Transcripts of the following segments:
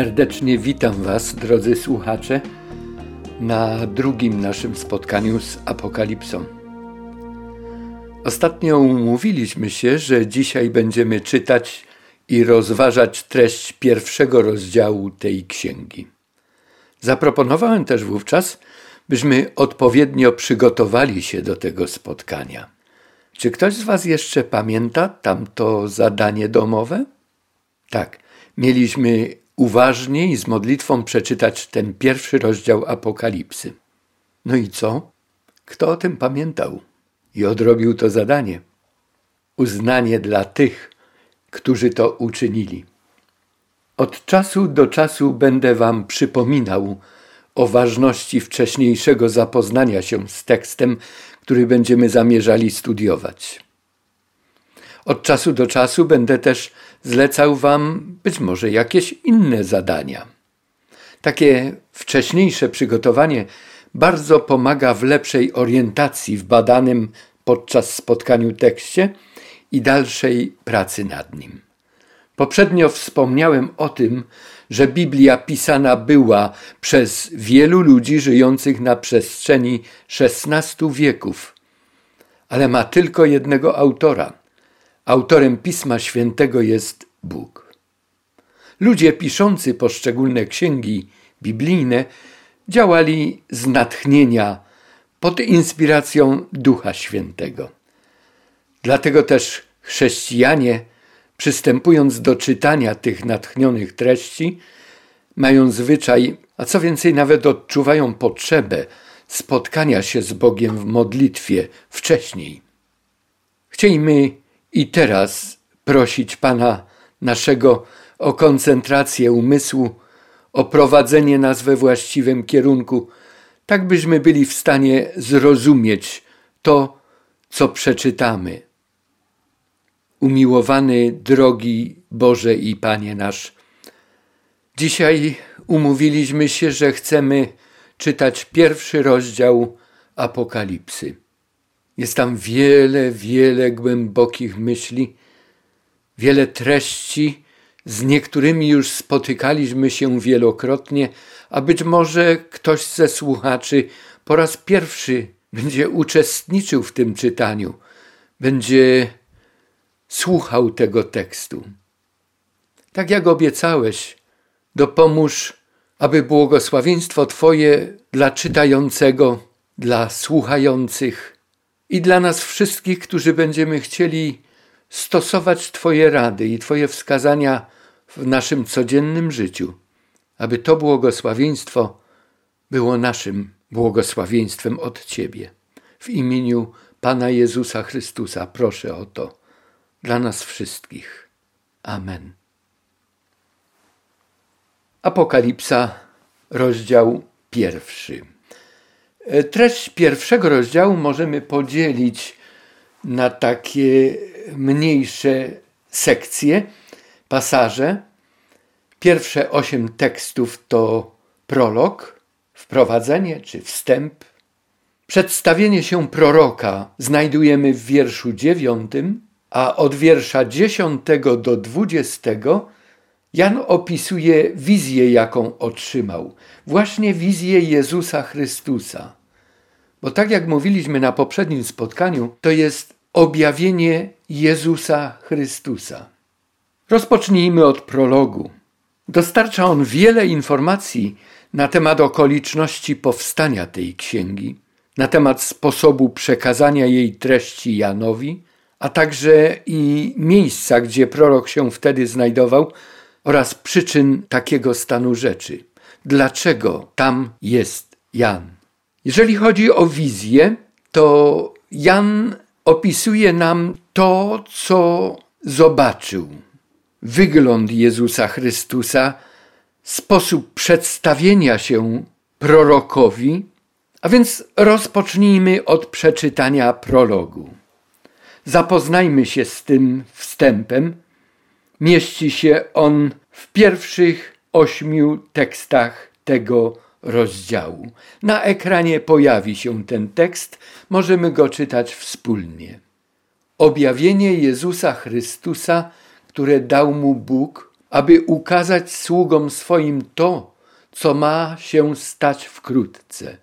Serdecznie witam Was, drodzy słuchacze, na drugim naszym spotkaniu z Apokalipsą. Ostatnio umówiliśmy się, że dzisiaj będziemy czytać i rozważać treść pierwszego rozdziału tej księgi. Zaproponowałem też wówczas, byśmy odpowiednio przygotowali się do tego spotkania. Czy ktoś z Was jeszcze pamięta tamto zadanie domowe? Tak, mieliśmy uważnie i z modlitwą przeczytać ten pierwszy rozdział Apokalipsy. No i co? Kto o tym pamiętał i odrobił to zadanie? Uznanie dla tych, którzy to uczynili. Od czasu do czasu będę Wam przypominał o ważności wcześniejszego zapoznania się z tekstem, który będziemy zamierzali studiować. Od czasu do czasu będę też zlecał Wam być może jakieś inne zadania. Takie wcześniejsze przygotowanie bardzo pomaga w lepszej orientacji w badanym podczas spotkaniu tekście i dalszej pracy nad nim. Poprzednio wspomniałem o tym, że Biblia pisana była przez wielu ludzi żyjących na przestrzeni XVI wieków, ale ma tylko jednego autora. Autorem Pisma Świętego jest Bóg. Ludzie piszący poszczególne księgi biblijne działali z natchnienia pod inspiracją Ducha Świętego. Dlatego też chrześcijanie przystępując do czytania tych natchnionych treści, mają zwyczaj, a co więcej, nawet odczuwają potrzebę spotkania się z Bogiem w modlitwie wcześniej. Chcielibyśmy i teraz prosić Pana naszego o koncentrację umysłu, o prowadzenie nas we właściwym kierunku, tak byśmy byli w stanie zrozumieć to, co przeczytamy umiłowany, drogi Boże i Panie nasz. Dzisiaj umówiliśmy się, że chcemy czytać pierwszy rozdział Apokalipsy. Jest tam wiele, wiele głębokich myśli, wiele treści, z niektórymi już spotykaliśmy się wielokrotnie, a być może ktoś ze słuchaczy po raz pierwszy będzie uczestniczył w tym czytaniu, będzie słuchał tego tekstu. Tak jak obiecałeś, dopomóż, aby błogosławieństwo Twoje dla czytającego, dla słuchających i dla nas wszystkich, którzy będziemy chcieli stosować Twoje rady i Twoje wskazania w naszym codziennym życiu, aby to błogosławieństwo było naszym błogosławieństwem od Ciebie. W imieniu Pana Jezusa Chrystusa proszę o to dla nas wszystkich. Amen. Apokalipsa, rozdział pierwszy. E, treść pierwszego rozdziału możemy podzielić na takie mniejsze sekcje, pasaże. Pierwsze osiem tekstów to prolog, wprowadzenie czy wstęp. Przedstawienie się proroka znajdujemy w wierszu dziewiątym, a od wiersza 10 do 20 Jan opisuje wizję, jaką otrzymał. Właśnie wizję Jezusa Chrystusa. Bo tak jak mówiliśmy na poprzednim spotkaniu, to jest objawienie Jezusa Chrystusa. Rozpocznijmy od prologu. Dostarcza on wiele informacji na temat okoliczności powstania tej księgi, na temat sposobu przekazania jej treści Janowi, a także i miejsca, gdzie prorok się wtedy znajdował oraz przyczyn takiego stanu rzeczy. Dlaczego tam jest Jan? Jeżeli chodzi o wizję, to Jan opisuje nam to, co zobaczył. Wygląd Jezusa Chrystusa, sposób przedstawienia się prorokowi, a więc rozpocznijmy od przeczytania prologu. Zapoznajmy się z tym wstępem. Mieści się on w pierwszych ośmiu tekstach tego rozdziału. Na ekranie pojawi się ten tekst, możemy go czytać wspólnie. Objawienie Jezusa Chrystusa, które dał mu Bóg aby ukazać sługom swoim to, co ma się stać wkrótce.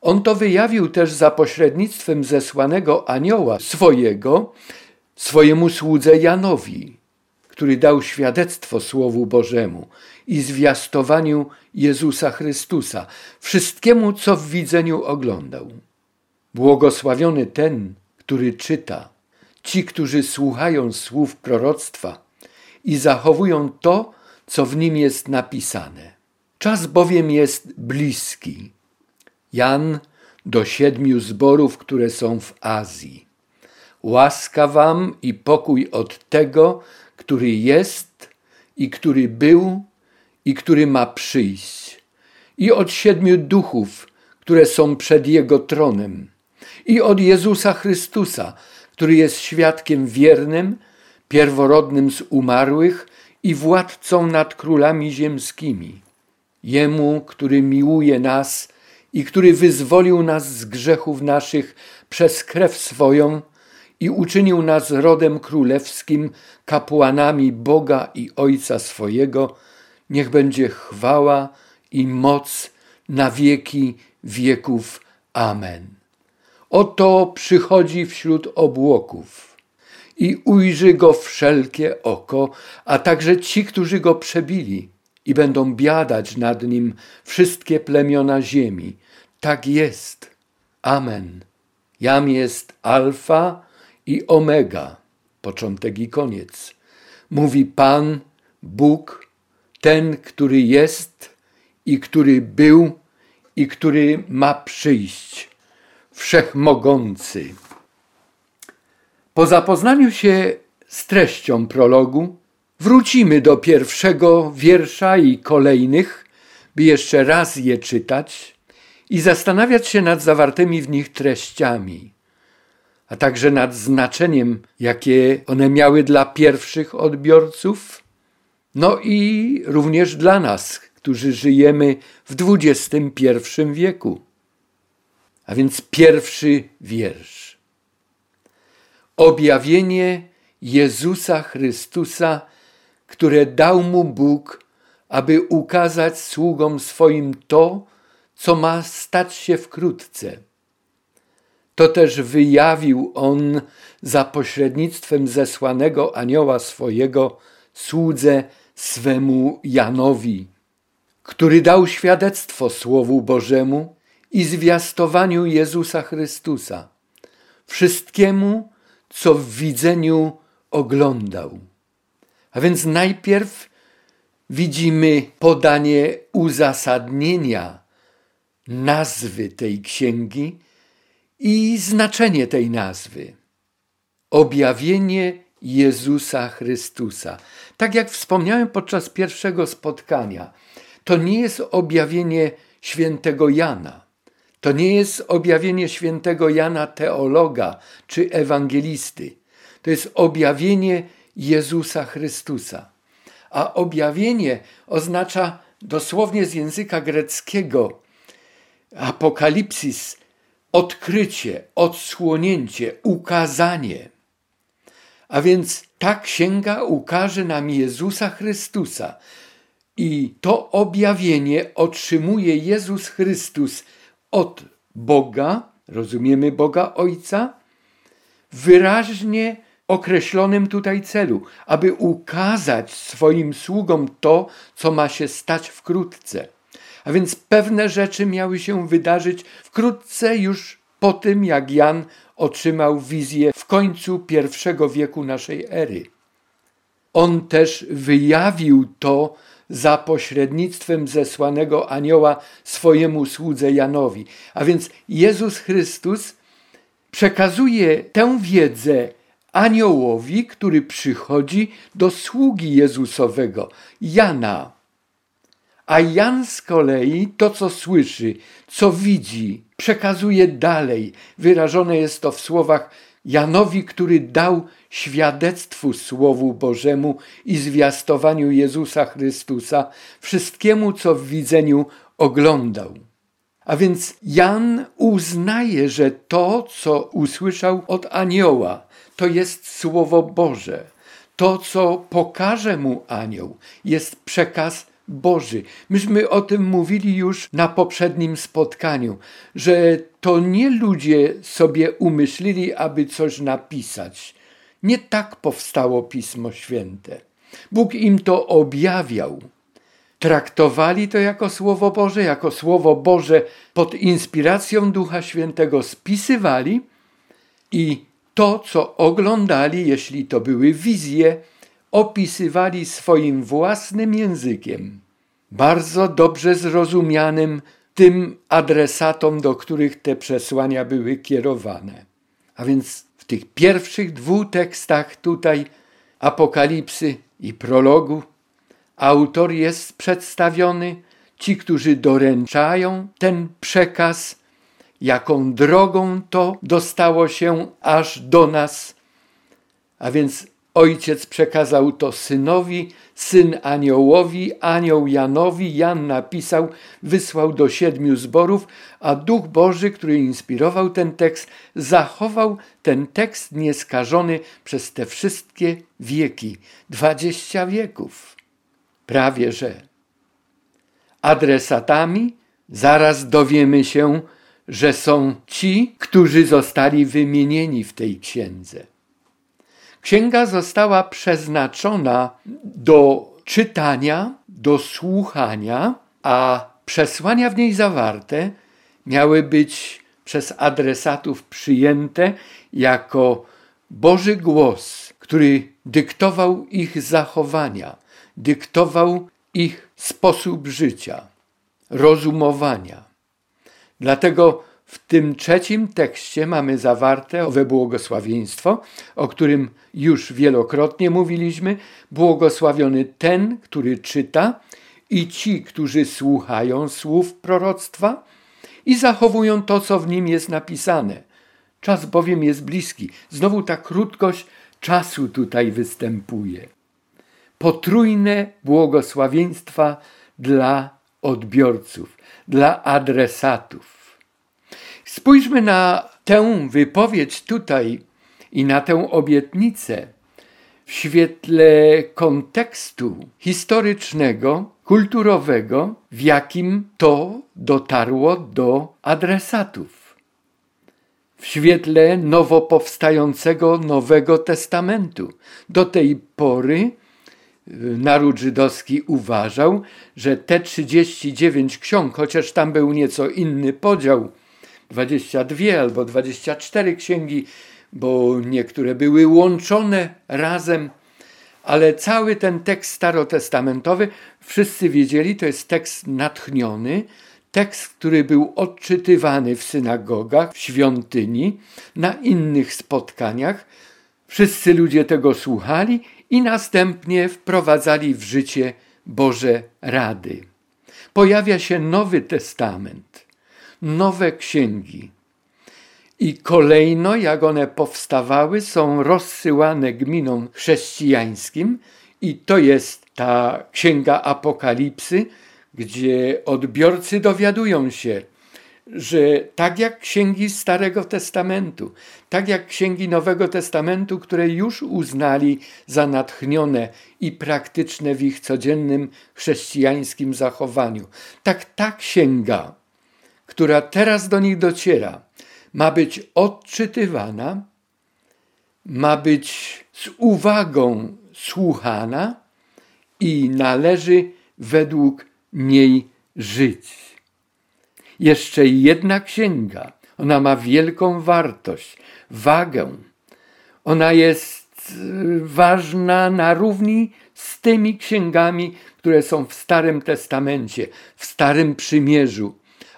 On to wyjawił też za pośrednictwem zesłanego anioła swojego, swojemu słudze Janowi, który dał świadectwo Słowu Bożemu i zwiastowaniu Jezusa Chrystusa, wszystkiemu, co w widzeniu oglądał. Błogosławiony ten, który czyta, ci, którzy słuchają słów proroctwa i zachowują to, co w nim jest napisane. Czas bowiem jest bliski. Jan do siedmiu zborów, które są w Azji. Łaska wam i pokój od tego, który jest i który był i który ma przyjść, i od siedmiu duchów, które są przed Jego tronem, i od Jezusa Chrystusa, który jest świadkiem wiernym, pierworodnym z umarłych i władcą nad królami ziemskimi. Jemu, który miłuje nas i który wyzwolił nas z grzechów naszych przez krew swoją i uczynił nas rodem królewskim, kapłanami Boga i Ojca swojego, niech będzie chwała i moc na wieki wieków. Amen. Oto przychodzi wśród obłoków i ujrzy go wszelkie oko, a także ci, którzy go przebili i będą biadać nad nim wszystkie plemiona ziemi. Tak jest. Amen. Jam jest Alfa i Omega, początek i koniec. Mówi Pan, Bóg, ten, który jest i który był i który ma przyjść, wszechmogący. Po zapoznaniu się z treścią prologu, wrócimy do pierwszego wiersza i kolejnych, by jeszcze raz je czytać i zastanawiać się nad zawartymi w nich treściami, a także nad znaczeniem, jakie one miały dla pierwszych odbiorców no i również dla nas, którzy żyjemy w XXI wieku. A więc pierwszy wiersz. Objawienie Jezusa Chrystusa, które dał mu Bóg, aby ukazać sługom swoim to, co ma stać się wkrótce. To też wyjawił on za pośrednictwem zesłanego anioła swojego słudze swemu Janowi, który dał świadectwo Słowu Bożemu i zwiastowaniu Jezusa Chrystusa, wszystkiemu, co w widzeniu oglądał. A więc najpierw widzimy podanie uzasadnienia nazwy tej księgi i znaczenie tej nazwy. Objawienie Jezusa Chrystusa. Tak jak wspomniałem podczas pierwszego spotkania, to nie jest objawienie świętego Jana. To nie jest objawienie świętego Jana teologa czy ewangelisty. To jest objawienie Jezusa Chrystusa. A objawienie oznacza dosłownie z języka greckiego apokalipsis odkrycie, odsłonięcie, ukazanie. A więc ta księga ukaże nam Jezusa Chrystusa. I to objawienie otrzymuje Jezus Chrystus od Boga, rozumiemy Boga Ojca, wyraźnie określonym tutaj celu, aby ukazać swoim sługom to, co ma się stać wkrótce. A więc pewne rzeczy miały się wydarzyć wkrótce już po tym, jak Jan otrzymał wizję w końcu pierwszego wieku naszej ery. On też wyjawił to za pośrednictwem zesłanego anioła swojemu słudze Janowi. A więc Jezus Chrystus przekazuje tę wiedzę aniołowi, który przychodzi do sługi Jezusowego, Jana. A Jan z kolei to, co słyszy, co widzi, przekazuje dalej. Wyrażone jest to w słowach Janowi, który dał świadectwu Słowu Bożemu i zwiastowaniu Jezusa Chrystusa, wszystkiemu, co w widzeniu oglądał. A więc Jan uznaje, że to, co usłyszał od anioła, to jest Słowo Boże. To, co pokaże mu anioł, jest przekaz Boży. Myśmy o tym mówili już na poprzednim spotkaniu, że to nie ludzie sobie umyślili, aby coś napisać. Nie tak powstało Pismo Święte. Bóg im to objawiał. Traktowali to jako Słowo Boże, jako Słowo Boże pod inspiracją Ducha Świętego spisywali i to, co oglądali, jeśli to były wizje, opisywali swoim własnym językiem, bardzo dobrze zrozumianym tym adresatom, do których te przesłania były kierowane. A więc w tych pierwszych dwóch tekstach tutaj Apokalipsy i prologu autor jest przedstawiony, ci, którzy doręczają ten przekaz, jaką drogą to dostało się aż do nas. A więc ojciec przekazał to synowi, syn aniołowi, anioł Janowi, Jan napisał, wysłał do siedmiu zborów, a Duch Boży, który inspirował ten tekst, zachował ten tekst nieskażony przez te wszystkie wieki, dwadzieścia wieków. Prawie że. Adresatami zaraz dowiemy się, że są ci, którzy zostali wymienieni w tej księdze. Księga została przeznaczona do czytania, do słuchania, a przesłania w niej zawarte miały być przez adresatów przyjęte jako Boży głos, który dyktował ich zachowania, dyktował ich sposób życia, rozumowania. Dlatego w tym trzecim tekście mamy zawarte owe błogosławieństwo, o którym już wielokrotnie mówiliśmy. Błogosławiony ten, który czyta i ci, którzy słuchają słów proroctwa i zachowują to, co w nim jest napisane. Czas bowiem jest bliski. Znowu ta krótkość czasu tutaj występuje. Potrójne błogosławieństwa dla odbiorców, dla adresatów. Spójrzmy na tę wypowiedź tutaj i na tę obietnicę w świetle kontekstu historycznego, kulturowego, w jakim to dotarło do adresatów. W świetle nowo powstającego Nowego Testamentu. Do tej pory y, naród żydowski uważał, że te 39 ksiąg, chociaż tam był nieco inny podział, 22 albo 24 księgi, bo niektóre były łączone razem, ale cały ten tekst starotestamentowy, wszyscy wiedzieli, to jest tekst natchniony, tekst, który był odczytywany w synagogach, w świątyni, na innych spotkaniach. Wszyscy ludzie tego słuchali i następnie wprowadzali w życie Boże rady. Pojawia się Nowy Testament nowe księgi. I kolejno, jak one powstawały, są rozsyłane gminom chrześcijańskim, i to jest ta księga Apokalipsy, gdzie odbiorcy dowiadują się, że tak jak księgi Starego Testamentu, tak jak księgi Nowego Testamentu, które już uznali za natchnione i praktyczne w ich codziennym chrześcijańskim zachowaniu, tak ta księga która teraz do nich dociera, ma być odczytywana, ma być z uwagą słuchana i należy według niej żyć. Jeszcze jedna księga, ona ma wielką wartość, wagę. Ona jest y, ważna na równi z tymi księgami, które są w Starym Testamencie, w Starym Przymierzu,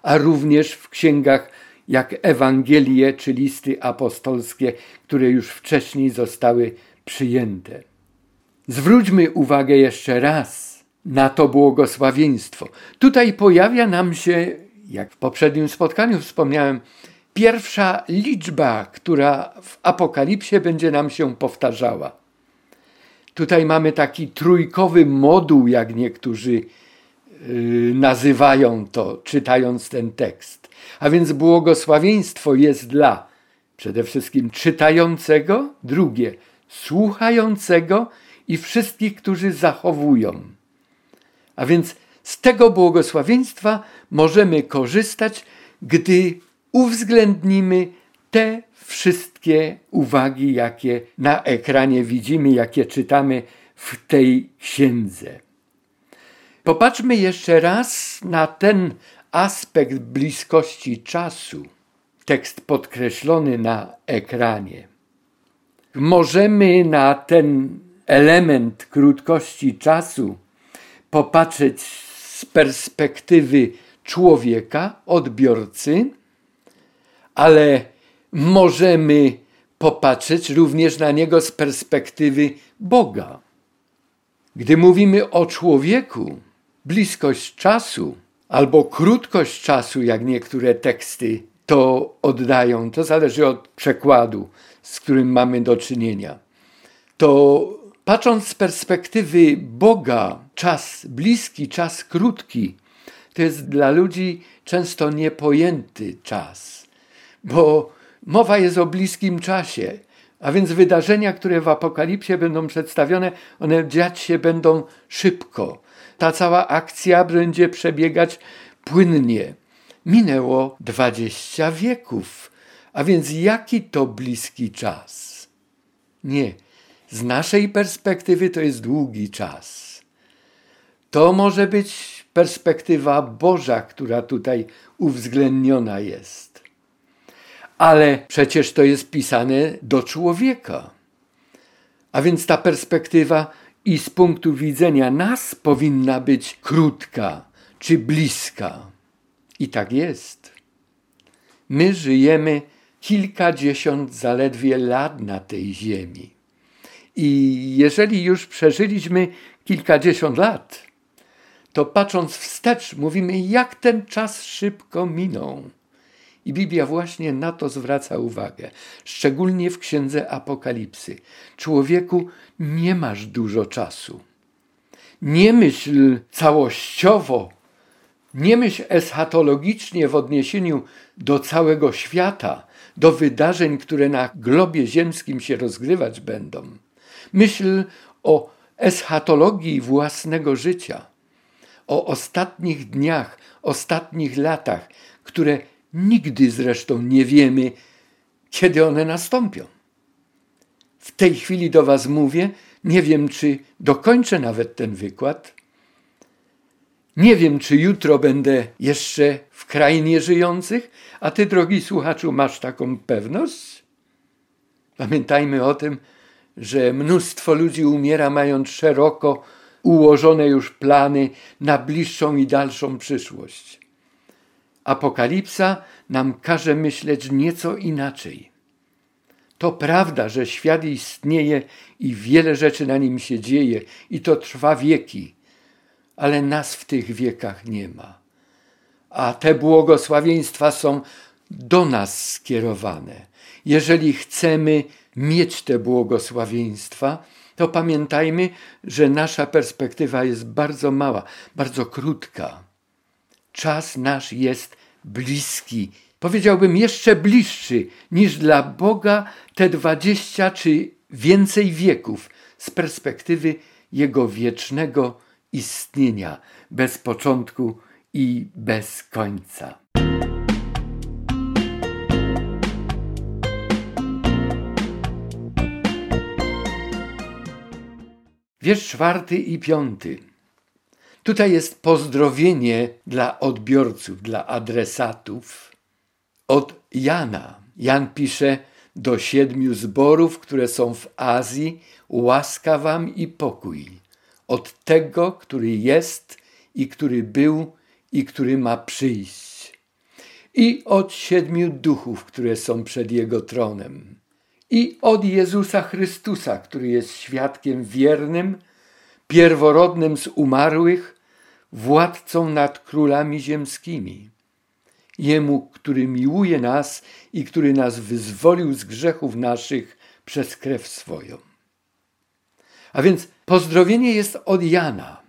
a również w księgach jak Ewangelie czy listy apostolskie, które już wcześniej zostały przyjęte. Zwróćmy uwagę jeszcze raz na to błogosławieństwo. Tutaj pojawia nam się, jak w poprzednim spotkaniu wspomniałem, pierwsza liczba, która w Apokalipsie będzie nam się powtarzała. Tutaj mamy taki trójkowy moduł, jak niektórzy nazywają to, czytając ten tekst. A więc błogosławieństwo jest dla przede wszystkim czytającego, drugie słuchającego i wszystkich, którzy zachowują. A więc z tego błogosławieństwa możemy korzystać, gdy uwzględnimy te wszystkie uwagi, jakie na ekranie widzimy, jakie czytamy w tej księdze. Popatrzmy jeszcze raz na ten aspekt bliskości czasu. Tekst podkreślony na ekranie. Możemy na ten element krótkości czasu popatrzeć z perspektywy człowieka, odbiorcy, ale możemy popatrzeć również na niego z perspektywy Boga. Gdy mówimy o człowieku, bliskość czasu albo krótkość czasu, jak niektóre teksty to oddają, to zależy od przekładu, z którym mamy do czynienia. To patrząc z perspektywy Boga, czas bliski, czas krótki, to jest dla ludzi często niepojęty czas, bo mowa jest o bliskim czasie, a więc wydarzenia, które w Apokalipsie będą przedstawione, one dziać się będą szybko. Ta cała akcja będzie przebiegać płynnie. Minęło dwadzieścia wieków, a więc jaki to bliski czas? Nie, z naszej perspektywy to jest długi czas. To może być perspektywa Boża, która tutaj uwzględniona jest. Ale przecież to jest pisane do człowieka. A więc ta perspektywa i z punktu widzenia nas powinna być krótka czy bliska. I tak jest. My żyjemy kilkadziesiąt zaledwie lat na tej ziemi. I jeżeli już przeżyliśmy kilkadziesiąt lat, to patrząc wstecz, mówimy, jak ten czas szybko minął. I Biblia właśnie na to zwraca uwagę, szczególnie w księdze Apokalipsy. Człowieku, nie masz dużo czasu. Nie myśl całościowo, nie myśl eschatologicznie w odniesieniu do całego świata, do wydarzeń, które na globie ziemskim się rozgrywać będą. Myśl o eschatologii własnego życia o ostatnich dniach, ostatnich latach, które nigdy zresztą nie wiemy, kiedy one nastąpią. W tej chwili do Was mówię, nie wiem, czy dokończę nawet ten wykład. Nie wiem, czy jutro będę jeszcze w krainie żyjących, a Ty, drogi słuchaczu, masz taką pewność? Pamiętajmy o tym, że mnóstwo ludzi umiera mając szeroko ułożone już plany na bliższą i dalszą przyszłość. Apokalipsa nam każe myśleć nieco inaczej. To prawda, że świat istnieje i wiele rzeczy na nim się dzieje, i to trwa wieki, ale nas w tych wiekach nie ma. A te błogosławieństwa są do nas skierowane. Jeżeli chcemy mieć te błogosławieństwa, to pamiętajmy, że nasza perspektywa jest bardzo mała, bardzo krótka. Czas nasz jest bliski, powiedziałbym jeszcze bliższy niż dla Boga te dwadzieścia czy więcej wieków z perspektywy Jego wiecznego istnienia, bez początku i bez końca. Wiersz czwarty i piąty. Tutaj jest pozdrowienie dla odbiorców, dla adresatów od Jana. Jan pisze do siedmiu zborów, które są w Azji, łaska wam i pokój. Od tego, który jest i który był i który ma przyjść. I od siedmiu duchów, które są przed Jego tronem i od Jezusa Chrystusa, który jest świadkiem wiernym, pierworodnym z umarłych, władcą nad królami ziemskimi. Jemu, który miłuje nas i który nas wyzwolił z grzechów naszych przez krew swoją. A więc pozdrowienie jest od Jana.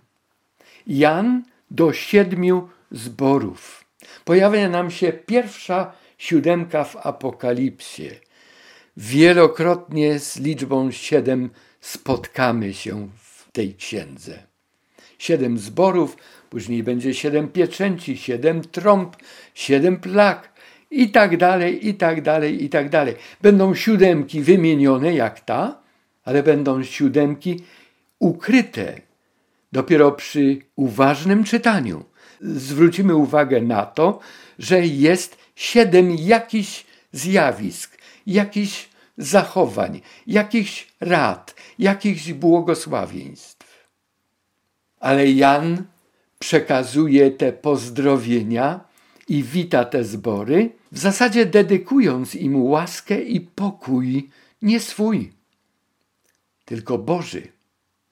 Jan do siedmiu zborów. Pojawia nam się pierwsza siódemka w Apokalipsie wielokrotnie z liczbą siedem spotkamy się w tej księdze. Siedem zborów, później będzie siedem pieczęci, siedem trąb, siedem plag i tak dalej, i tak dalej, i tak dalej. Będą siódemki wymienione jak ta, ale będą siódemki ukryte dopiero przy uważnym czytaniu. Zwrócimy uwagę na to, że jest siedem jakichś zjawisk, jakichś zachowań, jakichś rad, jakichś błogosławieństw. Ale Jan przekazuje te pozdrowienia i wita te zbory, w zasadzie dedykując im łaskę i pokój nie swój, tylko Boży.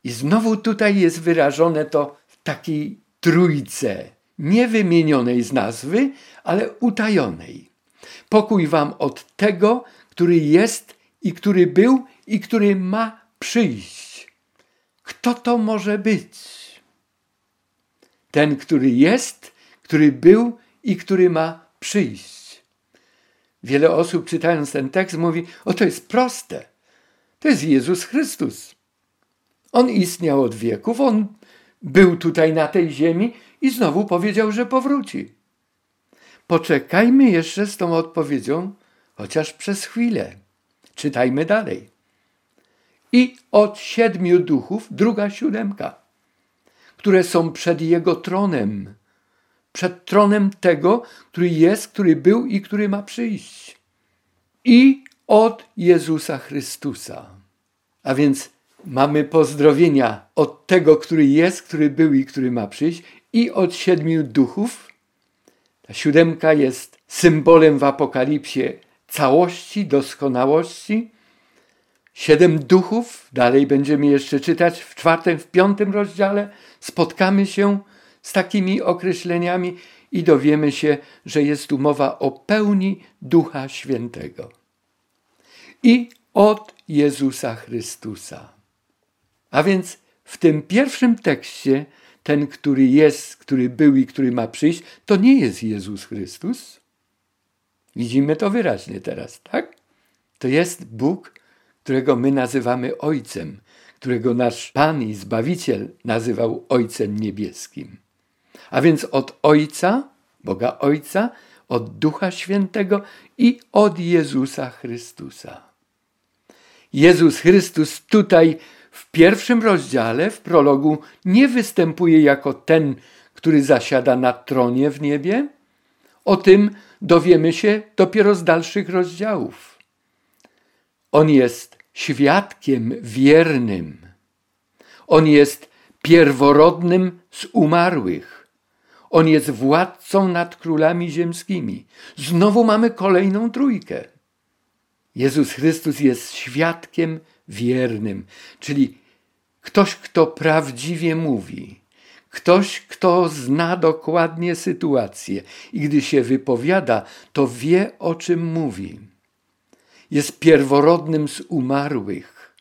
I znowu tutaj jest wyrażone to w takiej trójce, nie wymienionej z nazwy, ale utajonej. Pokój wam od tego, który jest i który był i który ma przyjść. Kto to może być? Ten, który jest, który był i który ma przyjść. Wiele osób czytając ten tekst mówi: O, to jest proste. To jest Jezus Chrystus. On istniał od wieków, on był tutaj na tej ziemi i znowu powiedział, że powróci. Poczekajmy jeszcze z tą odpowiedzią, chociaż przez chwilę. Czytajmy dalej. I od siedmiu duchów, druga siódemka, które są przed Jego tronem, przed tronem tego, który jest, który był i który ma przyjść. I od Jezusa Chrystusa. A więc mamy pozdrowienia od tego, który jest, który był i który ma przyjść, i od siedmiu duchów. Ta siódemka jest symbolem w Apokalipsie całości, doskonałości. Siedem duchów, dalej będziemy jeszcze czytać w czwartym, w piątym rozdziale. Spotkamy się z takimi określeniami i dowiemy się, że jest tu mowa o pełni Ducha Świętego. I od Jezusa Chrystusa. A więc w tym pierwszym tekście ten, który jest, który był i który ma przyjść, to nie jest Jezus Chrystus. Widzimy to wyraźnie teraz, tak? To jest Bóg, którego my nazywamy Ojcem, którego nasz Pan i Zbawiciel nazywał Ojcem Niebieskim. A więc od Ojca, Boga Ojca, od Ducha Świętego i od Jezusa Chrystusa. Jezus Chrystus tutaj w pierwszym rozdziale, w prologu, nie występuje jako ten, który zasiada na tronie w niebie. O tym dowiemy się dopiero z dalszych rozdziałów. On jest świadkiem wiernym. On jest pierworodnym z umarłych. On jest władcą nad królami ziemskimi. Znowu mamy kolejną trójkę. Jezus Chrystus jest świadkiem wiernym, czyli ktoś, kto prawdziwie mówi, ktoś, kto zna dokładnie sytuację i gdy się wypowiada, to wie o czym mówi. Jest pierworodnym z umarłych,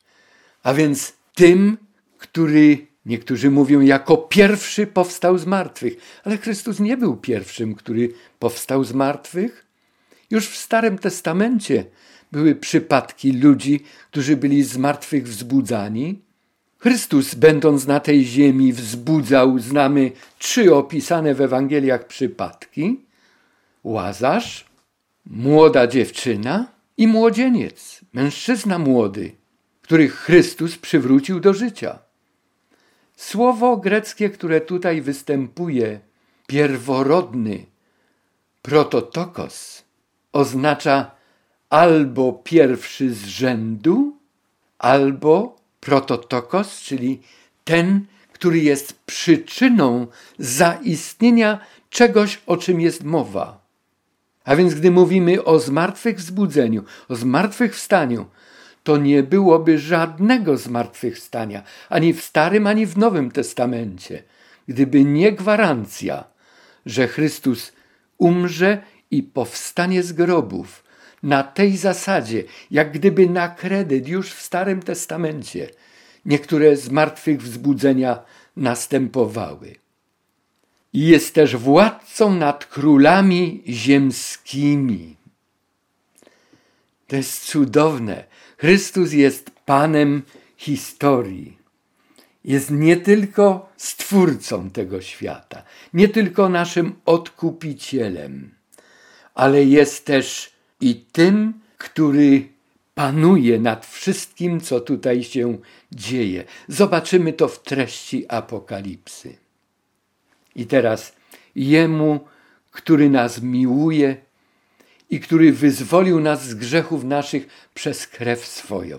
a więc tym, który Niektórzy mówią, jako pierwszy powstał z martwych, ale Chrystus nie był pierwszym, który powstał z martwych. Już w Starym Testamencie były przypadki ludzi, którzy byli z martwych wzbudzani. Chrystus, będąc na tej ziemi, wzbudzał, znamy trzy opisane w Ewangeliach przypadki: Łazarz, młoda dziewczyna i młodzieniec, mężczyzna młody, których Chrystus przywrócił do życia. Słowo greckie, które tutaj występuje, pierworodny, prototokos, oznacza albo pierwszy z rzędu, albo prototokos, czyli ten, który jest przyczyną zaistnienia czegoś, o czym jest mowa. A więc gdy mówimy o zmartwychwzbudzeniu, o zmartwychwstaniu, to nie byłoby żadnego zmartwychwstania, ani w Starym, ani w Nowym Testamencie, gdyby nie gwarancja, że Chrystus umrze i powstanie z grobów na tej zasadzie, jak gdyby na kredyt już w Starym Testamencie niektóre zmartwychwzbudzenia następowały. Jest też władcą nad królami ziemskimi. To jest cudowne. Chrystus jest Panem historii. Jest nie tylko stwórcą tego świata, nie tylko naszym odkupicielem, ale jest też i tym, który panuje nad wszystkim, co tutaj się dzieje. Zobaczymy to w treści Apokalipsy. I teraz Jemu, który nas miłuje i który wyzwolił nas z grzechów naszych przez krew swoją.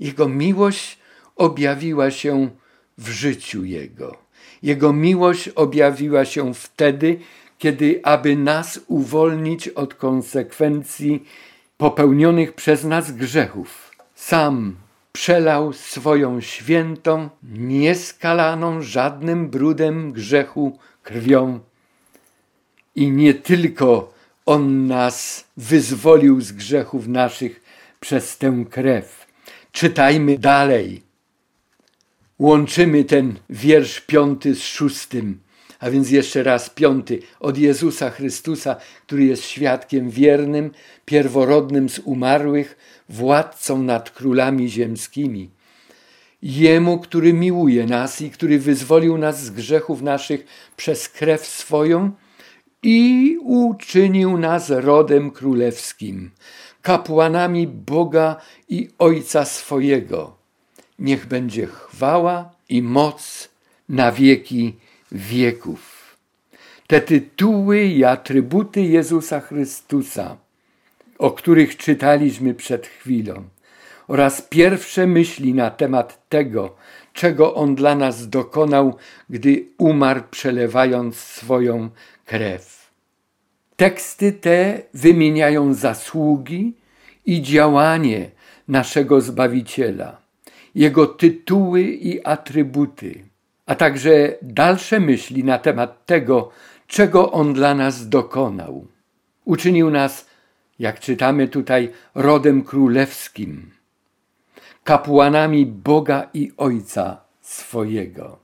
Jego miłość objawiła się w życiu Jego. Jego miłość objawiła się wtedy, kiedy, aby nas uwolnić od konsekwencji popełnionych przez nas grzechów, sam przelał swoją świętą, nieskalaną żadnym brudem grzechu krwią. I nie tylko On nas wyzwolił z grzechów naszych przez tę krew. Czytajmy dalej. Łączymy ten wiersz piąty z szóstym. A więc jeszcze raz piąty, od Jezusa Chrystusa, który jest świadkiem wiernym, pierworodnym z umarłych, władcą nad królami ziemskimi. Jemu, który miłuje nas i który wyzwolił nas z grzechów naszych przez krew swoją i uczynił nas rodem królewskim, kapłanami Boga i Ojca swojego. Niech będzie chwała i moc na wieki wieków. Te tytuły i atrybuty Jezusa Chrystusa, o których czytaliśmy przed chwilą, oraz pierwsze myśli na temat tego, czego On dla nas dokonał, gdy umarł, przelewając swoją krew. Teksty te wymieniają zasługi i działanie naszego Zbawiciela, Jego tytuły i atrybuty a także dalsze myśli na temat tego, czego On dla nas dokonał. Uczynił nas, jak czytamy tutaj, rodem królewskim, kapłanami Boga i Ojca swojego.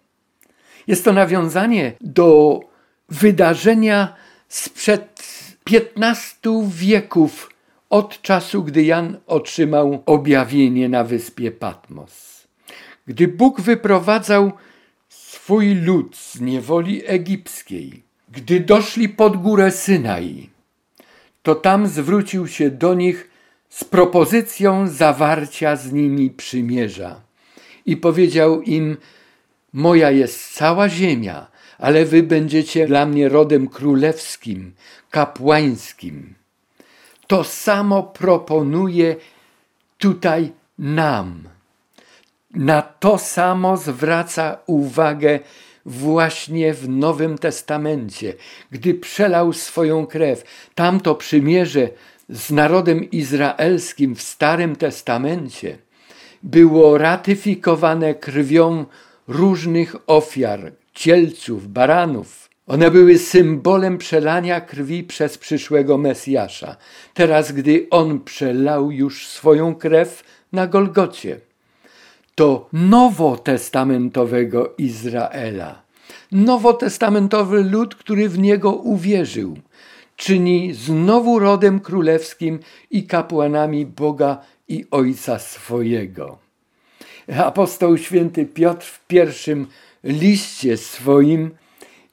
Jest to nawiązanie do wydarzenia sprzed piętnastu wieków od czasu, gdy Jan otrzymał objawienie na wyspie Patmos. Gdy Bóg wyprowadzał swój lud z niewoli egipskiej, gdy doszli pod górę Synai, to tam zwrócił się do nich z propozycją zawarcia z nimi przymierza i powiedział im: Moja jest cała ziemia, ale wy będziecie dla mnie rodem królewskim, kapłańskim. To samo proponuje tutaj nam. Na to samo zwraca uwagę właśnie w Nowym Testamencie, gdy przelał swoją krew. Tamto przymierze z narodem izraelskim w Starym Testamencie było ratyfikowane krwią różnych ofiar, cielców, baranów. One były symbolem przelania krwi przez przyszłego Mesjasza. Teraz, gdy on przelał już swoją krew na Golgocie do nowotestamentowego Izraela. Nowotestamentowy lud, który w niego uwierzył, czyni znowu rodem królewskim i kapłanami Boga i Ojca swojego. Apostoł święty Piotr w pierwszym liście swoim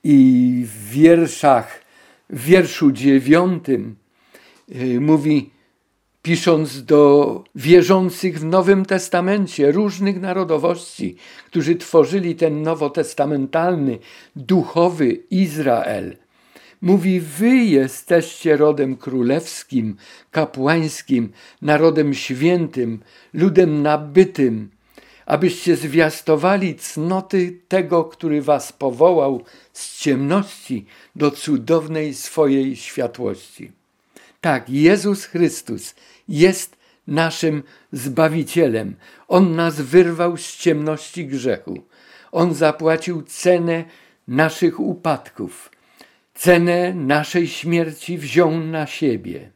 i w wierszach, w wierszu dziewiątym y, mówi pisząc do wierzących w Nowym Testamencie różnych narodowości, którzy tworzyli ten nowotestamentalny, duchowy Izrael. Mówi: Wy jesteście rodem królewskim, kapłańskim, narodem świętym, ludem nabytym, abyście zwiastowali cnoty tego, który was powołał z ciemności do cudownej swojej światłości. Tak, Jezus Chrystus jest naszym Zbawicielem. On nas wyrwał z ciemności grzechu. On zapłacił cenę naszych upadków. Cenę naszej śmierci wziął na siebie.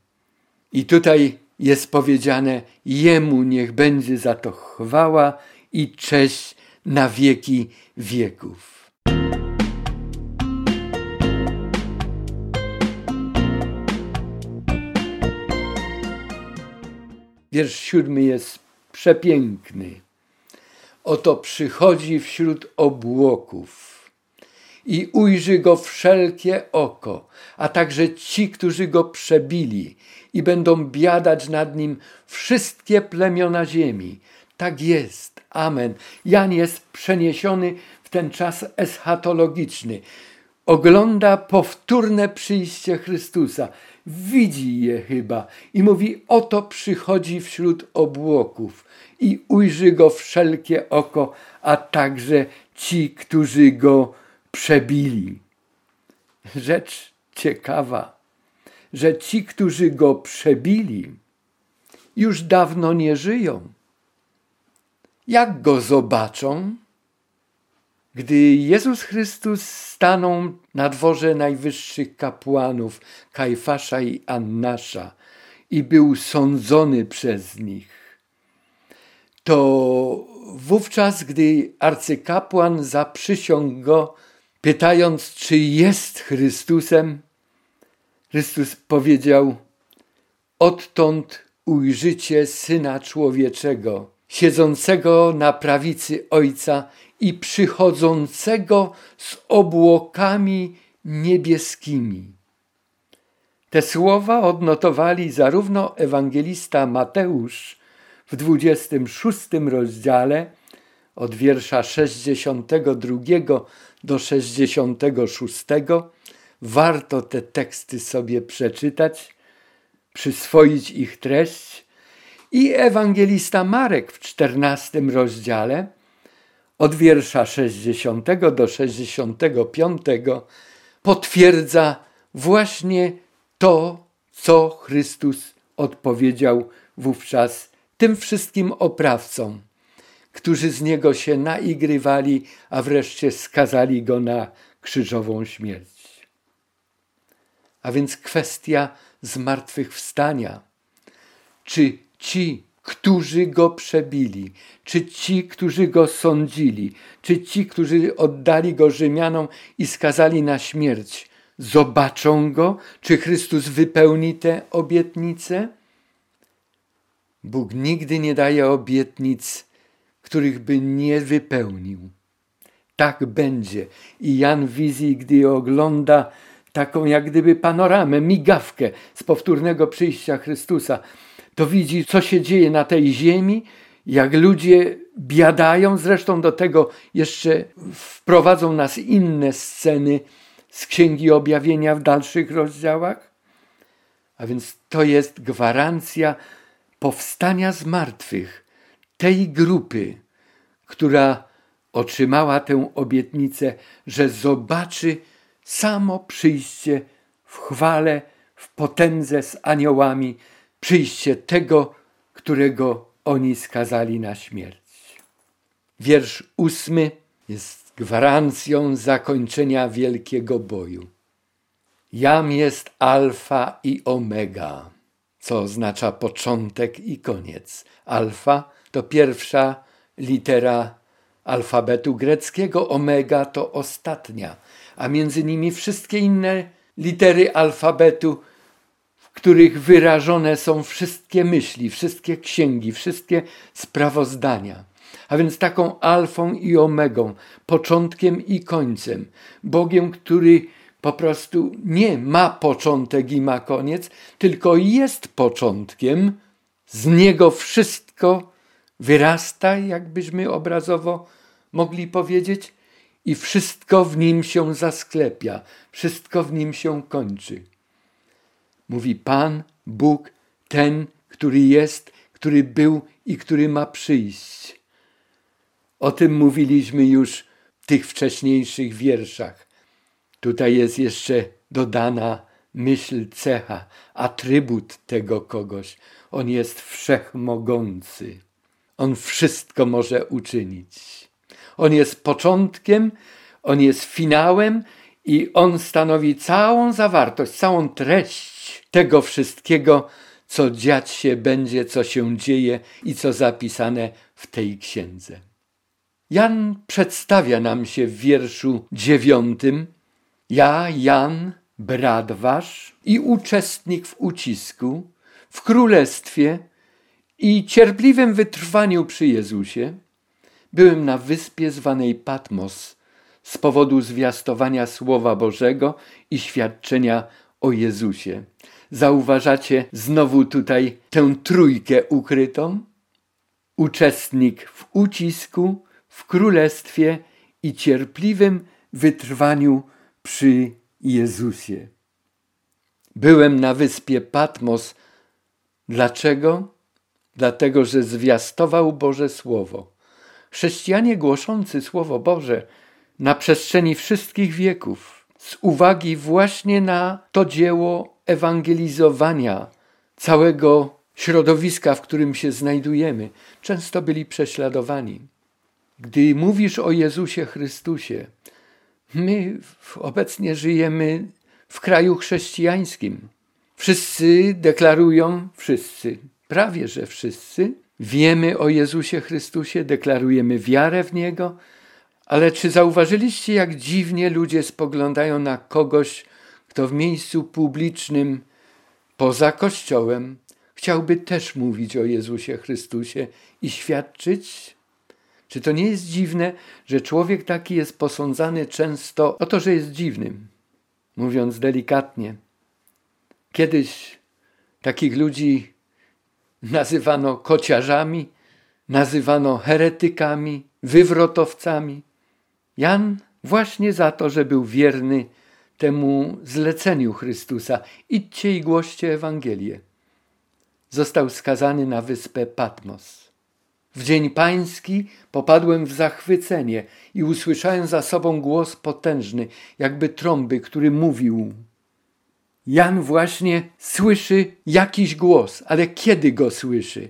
I tutaj jest powiedziane: Jemu niech będzie za to chwała i cześć na wieki wieków. Wiersz siódmy jest przepiękny. oto przychodzi wśród obłoków i ujrzy go wszelkie oko, a także ci, którzy go przebili i będą biadać nad nim wszystkie plemiona ziemi. Tak jest. Amen. Jan jest przeniesiony w ten czas eschatologiczny. Ogląda powtórne przyjście Chrystusa. Widzi je chyba i mówi: Oto przychodzi wśród obłoków i ujrzy go wszelkie oko, a także ci, którzy go przebili. Rzecz ciekawa, że ci, którzy go przebili, już dawno nie żyją. Jak go zobaczą? Gdy Jezus Chrystus stanął na dworze najwyższych kapłanów Kajfasza i Annasza i był sądzony przez nich, to wówczas, gdy arcykapłan zaprzysiągł go, pytając, czy jest Chrystusem, Chrystus powiedział: Odtąd ujrzycie syna człowieczego, siedzącego na prawicy Ojca i przychodzącego z obłokami niebieskimi. Te słowa odnotowali zarówno ewangelista Mateusz w 26 rozdziale od wiersza 62 do 66. Warto te teksty sobie przeczytać, przyswoić ich treść. I ewangelista Marek w 14 rozdziale od wiersza 60 do 65 potwierdza właśnie to, co Chrystus odpowiedział wówczas tym wszystkim oprawcom, którzy z niego się naigrywali, a wreszcie skazali go na krzyżową śmierć. A więc kwestia zmartwychwstania. Czy ci, którzy go przebili, czy ci, którzy go sądzili, czy ci, którzy oddali go Rzymianom i skazali na śmierć, zobaczą go? Czy Chrystus wypełni te obietnice? Bóg nigdy nie daje obietnic, których by nie wypełnił. Tak będzie. I Jan w wizji, gdy ogląda taką jak gdyby panoramę, migawkę z powtórnego przyjścia Chrystusa, to widzi, co się dzieje na tej ziemi, jak ludzie biadają. Zresztą do tego jeszcze wprowadzą nas inne sceny z Księgi Objawienia w dalszych rozdziałach. A więc to jest gwarancja powstania z martwych tej grupy, która otrzymała tę obietnicę, że zobaczy samo przyjście w chwale, w potędze z aniołami, przyjście tego, którego oni skazali na śmierć. Wiersz ósmy jest gwarancją zakończenia wielkiego boju. Jam jest alfa i omega, co oznacza początek i koniec. Alfa to pierwsza litera alfabetu greckiego, omega to ostatnia, a między nimi wszystkie inne litery alfabetu których wyrażone są wszystkie myśli, wszystkie księgi, wszystkie sprawozdania. A więc taką alfą i omegą, początkiem i końcem, Bogiem, który po prostu nie ma początek i ma koniec, tylko jest początkiem, z niego wszystko wyrasta, jakbyśmy obrazowo mogli powiedzieć, i wszystko w nim się zasklepia, wszystko w nim się kończy. Mówi Pan, Bóg, ten, który jest, który był i który ma przyjść. O tym mówiliśmy już w tych wcześniejszych wierszach. Tutaj jest jeszcze dodana myśl, cecha, atrybut tego kogoś. On jest wszechmogący. On wszystko może uczynić. On jest początkiem, on jest finałem i on stanowi całą zawartość, całą treść tego wszystkiego, co dziać się będzie, co się dzieje i co zapisane w tej księdze. Jan przedstawia nam się w wierszu dziewiątym. Ja, Jan, brat wasz i uczestnik w ucisku, w królestwie i cierpliwym wytrwaniu przy Jezusie, byłem na wyspie zwanej Patmos z powodu zwiastowania Słowa Bożego i świadczenia o Jezusie. Zauważacie znowu tutaj tę trójkę ukrytą? Uczestnik w ucisku, w królestwie i cierpliwym wytrwaniu przy Jezusie. Byłem na wyspie Patmos. Dlaczego? Dlatego, że zwiastował Boże Słowo. Chrześcijanie głoszący Słowo Boże na przestrzeni wszystkich wieków, z uwagi właśnie na to dzieło ewangelizowania całego środowiska, w którym się znajdujemy, często byli prześladowani. Gdy mówisz o Jezusie Chrystusie, my obecnie żyjemy w kraju chrześcijańskim. Wszyscy deklarują, wszyscy, prawie że wszyscy, wiemy o Jezusie Chrystusie, deklarujemy wiarę w Niego, ale czy zauważyliście, jak dziwnie ludzie spoglądają na kogoś, kto w miejscu publicznym, poza Kościołem, chciałby też mówić o Jezusie Chrystusie i świadczyć? Czy to nie jest dziwne, że człowiek taki jest posądzany często o to, że jest dziwnym? Mówiąc delikatnie. Kiedyś takich ludzi nazywano kociarzami, nazywano heretykami, wywrotowcami. Jan właśnie za to, że był wierny temu zleceniu Chrystusa idźcie i głoście Ewangelię. Został skazany na wyspę Patmos. W dzień pański popadłem w zachwycenie i usłyszałem za sobą głos potężny, jakby trąby, który mówił. Jan właśnie słyszy jakiś głos, ale kiedy go słyszy?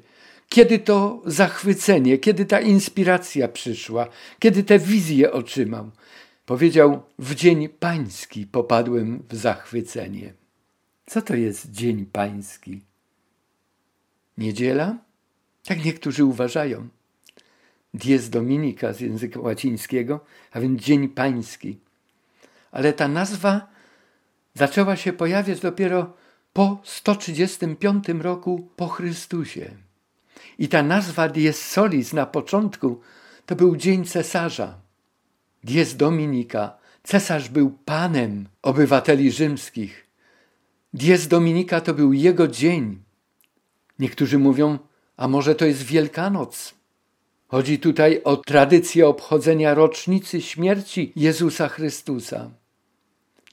Kiedy to zachwycenie, kiedy ta inspiracja przyszła, kiedy te wizje otrzymał? Powiedział: W dzień pański popadłem w zachwycenie. Co to jest dzień pański? Niedziela? Tak niektórzy uważają. Dies Dominika z języka łacińskiego, a więc dzień pański. Ale ta nazwa zaczęła się pojawiać dopiero po 135 roku po Chrystusie. I ta nazwa dies solis na początku to był dzień cesarza. Dies Dominika. Cesarz był panem obywateli rzymskich. Dies Dominika to był jego dzień. Niektórzy mówią, a może to jest Wielkanoc. Chodzi tutaj o tradycję obchodzenia rocznicy śmierci Jezusa Chrystusa.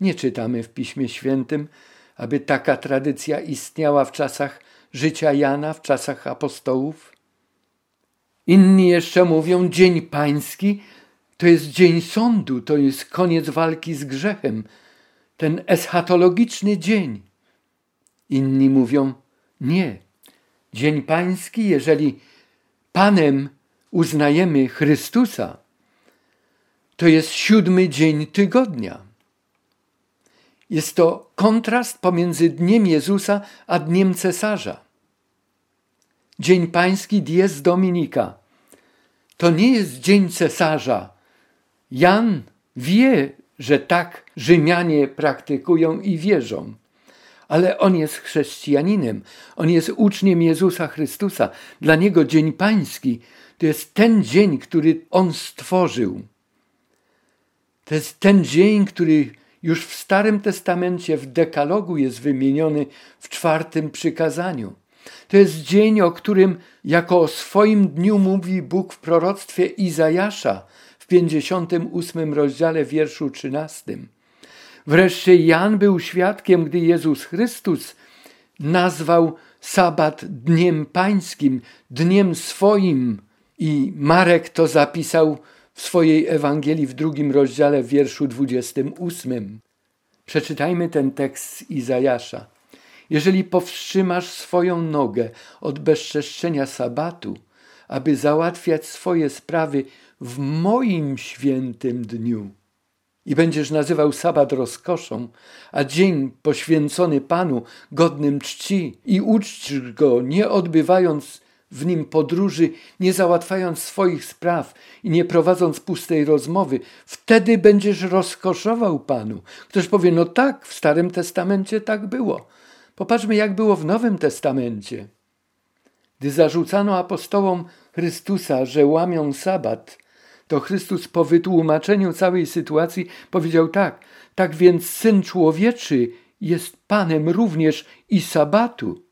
Nie czytamy w Piśmie Świętym, aby taka tradycja istniała w czasach życia Jana, w czasach apostołów. Inni jeszcze mówią, Dzień Pański to jest dzień sądu, to jest koniec walki z grzechem, ten eschatologiczny dzień. Inni mówią, nie. Dzień Pański, jeżeli Panem uznajemy Chrystusa, to jest siódmy dzień tygodnia. Jest to kontrast pomiędzy dniem Jezusa a dniem cesarza. Dzień Pański dies Dominika. To nie jest dzień cesarza, Jan wie, że tak Rzymianie praktykują i wierzą, ale on jest chrześcijaninem, on jest uczniem Jezusa Chrystusa. Dla niego Dzień Pański to jest ten dzień, który on stworzył. To jest ten dzień, który już w Starym Testamencie, w Dekalogu jest wymieniony w czwartym przykazaniu. To jest dzień, o którym jako o swoim dniu mówi Bóg w proroctwie Izajasza, 58 rozdziale wierszu 13. Wreszcie Jan był świadkiem, gdy Jezus Chrystus nazwał sabat dniem pańskim, dniem swoim i Marek to zapisał w swojej Ewangelii w drugim rozdziale w wierszu 28. Przeczytajmy ten tekst z Izajasza. Jeżeli powstrzymasz swoją nogę od bezczeszczenia sabatu, aby załatwiać swoje sprawy w moim świętym dniu. I będziesz nazywał sabat rozkoszą, a dzień poświęcony Panu godnym czci i uczcisz go, nie odbywając w nim podróży, nie załatwiając swoich spraw i nie prowadząc pustej rozmowy, wtedy będziesz rozkoszował Panu. Ktoś powie, no tak, w Starym Testamencie tak było. Popatrzmy, jak było w Nowym Testamencie. Gdy zarzucano apostołom Chrystusa, że łamią sabat, to Chrystus po wytłumaczeniu całej sytuacji powiedział tak: Tak więc syn człowieczy jest Panem również i sabatu.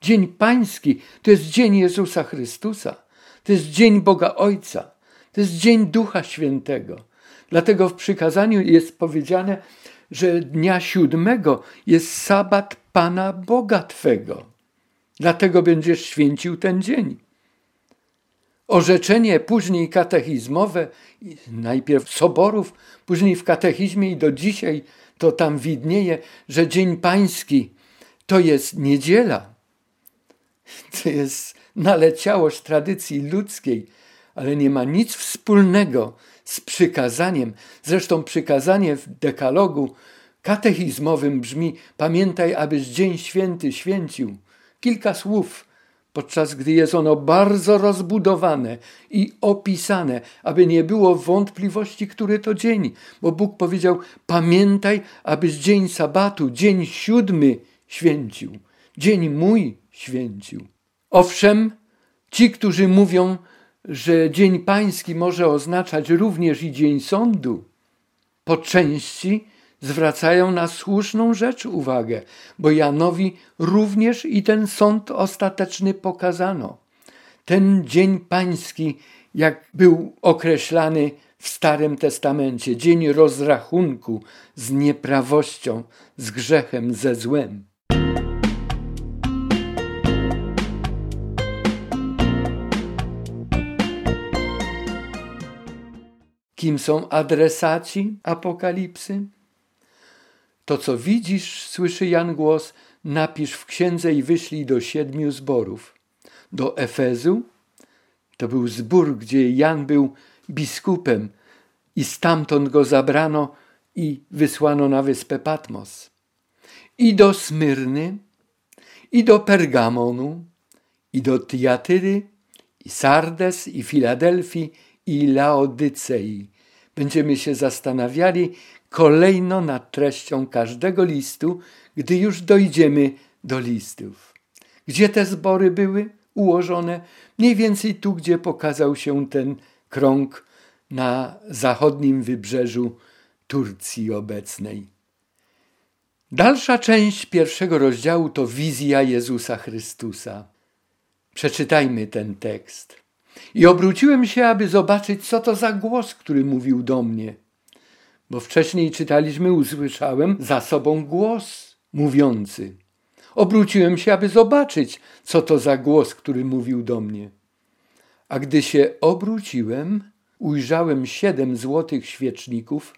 Dzień Pański to jest dzień Jezusa Chrystusa, to jest dzień Boga Ojca, to jest dzień Ducha Świętego. Dlatego w przykazaniu jest powiedziane, że dnia siódmego jest sabat Pana Boga Twego. Dlatego będziesz święcił ten dzień. Orzeczenie później katechizmowe, najpierw soborów, później w katechizmie i do dzisiaj to tam widnieje, że Dzień Pański to jest niedziela. To jest naleciałość tradycji ludzkiej, ale nie ma nic wspólnego z przykazaniem. Zresztą przykazanie w dekalogu katechizmowym brzmi: Pamiętaj, abyś Dzień Święty święcił. Kilka słów, podczas gdy jest ono bardzo rozbudowane i opisane, aby nie było wątpliwości, który to dzień, bo Bóg powiedział: Pamiętaj, abyś dzień sabatu, dzień siódmy święcił, dzień mój święcił. Owszem, ci, którzy mówią, że Dzień Pański może oznaczać również i Dzień Sądu, po części zwracają na słuszną rzecz uwagę, bo Janowi również i ten sąd ostateczny pokazano. Ten Dzień Pański, jak był określany w Starym Testamencie, dzień rozrachunku z nieprawością, z grzechem, ze złem. Kim są adresaci apokalipsy? To, co widzisz, słyszy Jan głos, napisz w księdze i wyślij do siedmiu zborów. Do Efezu, to był zbór, gdzie Jan był biskupem i stamtąd go zabrano i wysłano na wyspę Patmos. I do Smyrny, i do Pergamonu, i do Tiatyry, i Sardes, i Filadelfii, i Laodycei. Będziemy się zastanawiali kolejno nad treścią każdego listu, gdy już dojdziemy do listów. Gdzie te zbory były ułożone? Mniej więcej tu, gdzie pokazał się ten krąg na zachodnim wybrzeżu Turcji obecnej. Dalsza część pierwszego rozdziału to wizja Jezusa Chrystusa. Przeczytajmy ten tekst. I obróciłem się, aby zobaczyć, co to za głos, który mówił do mnie. Bo wcześniej czytaliśmy, usłyszałem za sobą głos mówiący. Obróciłem się, aby zobaczyć, co to za głos, który mówił do mnie. A gdy się obróciłem, ujrzałem siedem złotych świeczników,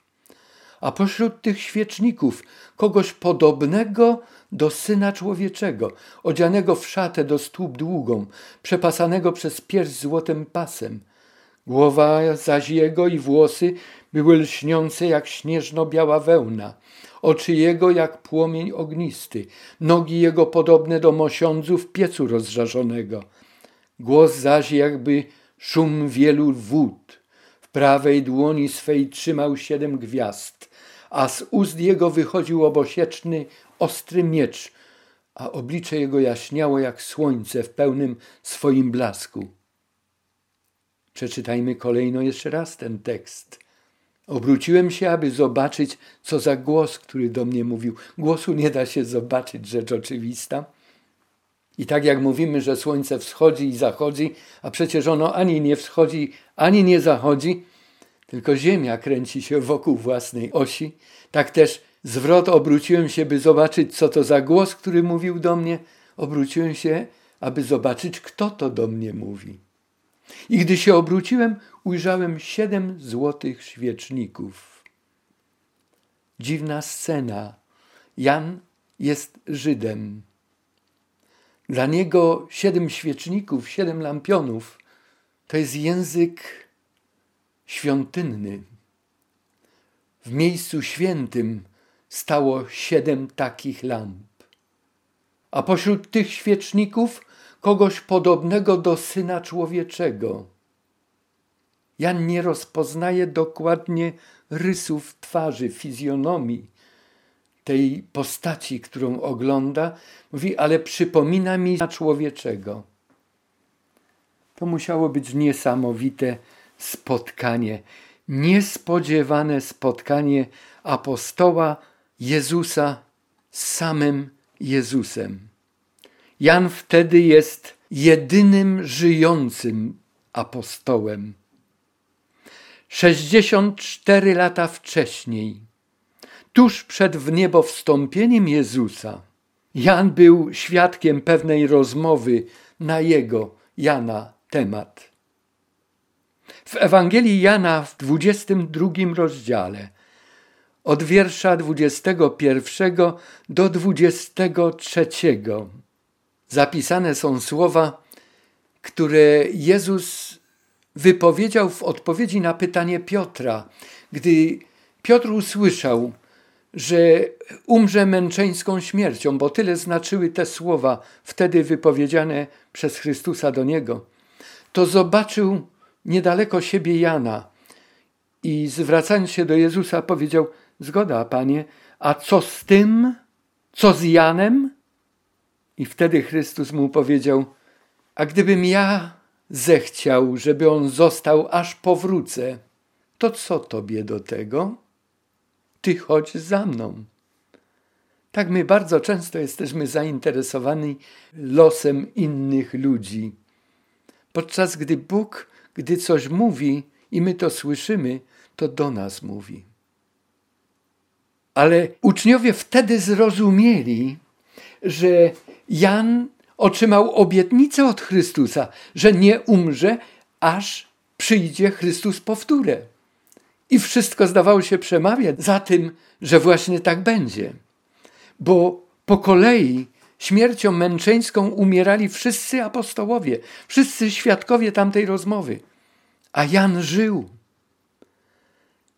a pośród tych świeczników kogoś podobnego do Syna Człowieczego, odzianego w szatę do stóp długą, przepasanego przez pierś złotym pasem. Głowa zaś jego i włosy były lśniące jak śnieżno-biała wełna, oczy jego jak płomień ognisty, nogi jego podobne do mosiądzów piecu rozżarzonego. Głos zaś jakby szum wielu wód. W prawej dłoni swej trzymał siedem gwiazd, a z ust jego wychodził obosieczny, ostry miecz, a oblicze jego jaśniało jak słońce w pełnym swoim blasku. Przeczytajmy kolejno jeszcze raz ten tekst. Obróciłem się, aby zobaczyć, co za głos, który do mnie mówił. Głosu nie da się zobaczyć, rzecz oczywista. I tak jak mówimy, że słońce wschodzi i zachodzi, a przecież ono ani nie wschodzi, ani nie zachodzi, tylko Ziemia kręci się wokół własnej osi, tak też zwrot obróciłem się, by zobaczyć, co to za głos, który mówił do mnie. Obróciłem się, aby zobaczyć, kto to do mnie mówi. I gdy się obróciłem, ujrzałem siedem złotych świeczników. Dziwna scena. Jan jest Żydem. Dla niego siedem świeczników, siedem lampionów to jest język świątynny. W miejscu świętym stało siedem takich lamp. A pośród tych świeczników kogoś podobnego do syna człowieczego. Jan nie rozpoznaje dokładnie rysów twarzy, fizjonomii tej postaci, którą ogląda. Mówi, ale przypomina mi człowieczego. To musiało być niesamowite spotkanie, niespodziewane spotkanie apostoła Jezusa z samym Jezusem. Jan wtedy jest jedynym żyjącym apostołem. 64 lata wcześniej, tuż przed wniebowstąpieniem Jezusa, Jan był świadkiem pewnej rozmowy na jego, Jana, temat. W Ewangelii Jana w 22 rozdziale, od wiersza 21 do 23, zapisane są słowa, które Jezus wypowiedział w odpowiedzi na pytanie Piotra, gdy Piotr usłyszał, że umrze męczeńską śmiercią, bo tyle znaczyły te słowa wtedy wypowiedziane przez Chrystusa do niego, to zobaczył niedaleko siebie Jana i zwracając się do Jezusa powiedział: Zgoda, panie, a co z tym? Co z Janem? I wtedy Chrystus mu powiedział: A gdybym ja zechciał, żeby on został, aż powrócę, to co tobie do tego? Ty chodź za mną. Tak my bardzo często jesteśmy zainteresowani losem innych ludzi. Podczas gdy Bóg, gdy coś mówi i my to słyszymy, to do nas mówi. Ale uczniowie wtedy zrozumieli, że Jan otrzymał obietnicę od Chrystusa, że nie umrze, aż przyjdzie Chrystus powtórę. I wszystko zdawało się przemawiać za tym, że właśnie tak będzie. Bo po kolei śmiercią męczeńską umierali wszyscy apostołowie, wszyscy świadkowie tamtej rozmowy. A Jan żył.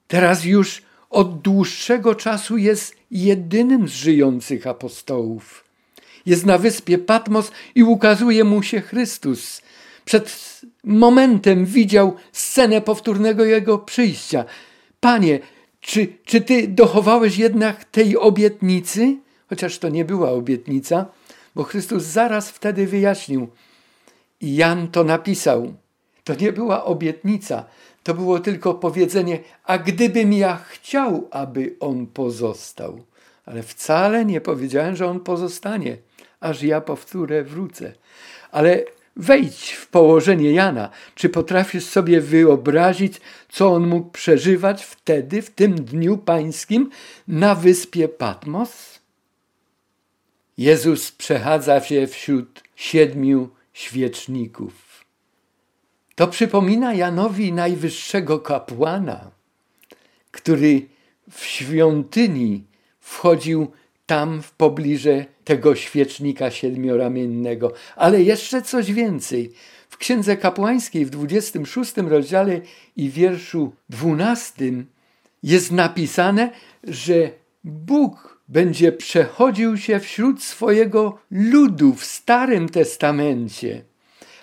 Teraz już od dłuższego czasu jest jedynym z żyjących apostołów. Jest na wyspie Patmos i ukazuje mu się Chrystus. Przed momentem widział scenę powtórnego jego przyjścia. Panie, czy, czy ty dochowałeś jednak tej obietnicy? Chociaż to nie była obietnica, bo Chrystus zaraz wtedy wyjaśnił. I Jan to napisał. To nie była obietnica, to było tylko powiedzenie, a gdybym ja chciał, aby on pozostał. Ale wcale nie powiedziałem, że on pozostanie, aż ja powtórę wrócę. Ale wejdź w położenie Jana. Czy potrafisz sobie wyobrazić, co on mógł przeżywać wtedy, w tym dniu pańskim, na wyspie Patmos? Jezus przechadza się wśród siedmiu świeczników. To przypomina Janowi najwyższego kapłana, który w świątyni wchodził tam w pobliże tego świecznika siedmioramiennego. Ale jeszcze coś więcej. W Księdze Kapłańskiej w 26 rozdziale i wierszu 12 jest napisane, że Bóg będzie przechodził się wśród swojego ludu w Starym Testamencie,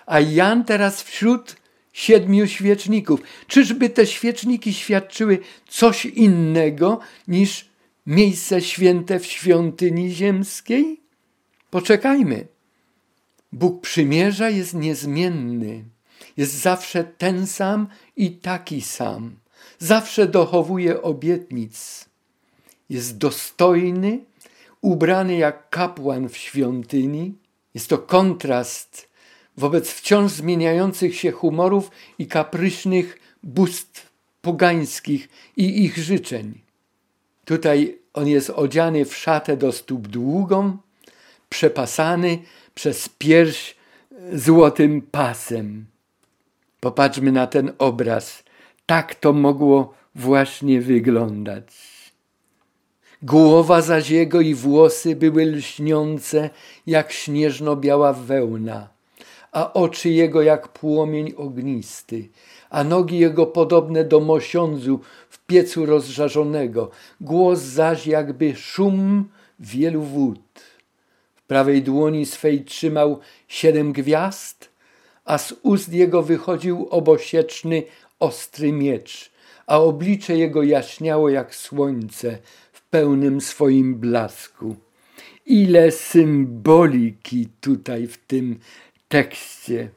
a Jan teraz wśród siedmiu świeczników. Czyżby te świeczniki świadczyły coś innego niż miejsce święte w świątyni ziemskiej? Poczekajmy. Bóg przymierza jest niezmienny, jest zawsze ten sam i taki sam, zawsze dochowuje obietnic. Jest dostojny, ubrany jak kapłan w świątyni. Jest to kontrast wobec wciąż zmieniających się humorów i kapryśnych bóstw pogańskich i ich życzeń. Tutaj on jest odziany w szatę do stóp długą, przepasany przez pierś złotym pasem. Popatrzmy na ten obraz. Tak to mogło właśnie wyglądać. Głowa zaś jego i włosy były lśniące jak śnieżno-biała wełna a oczy jego jak płomień ognisty, a nogi jego podobne do mosiądzu w piecu rozżarzonego, głos zaś jakby szum wielu wód. W prawej dłoni swej trzymał siedem gwiazd, a z ust jego wychodził obosieczny, ostry miecz, a oblicze jego jaśniało jak słońce pełnym swoim blasku. Ile symboliki tutaj w tym tekście.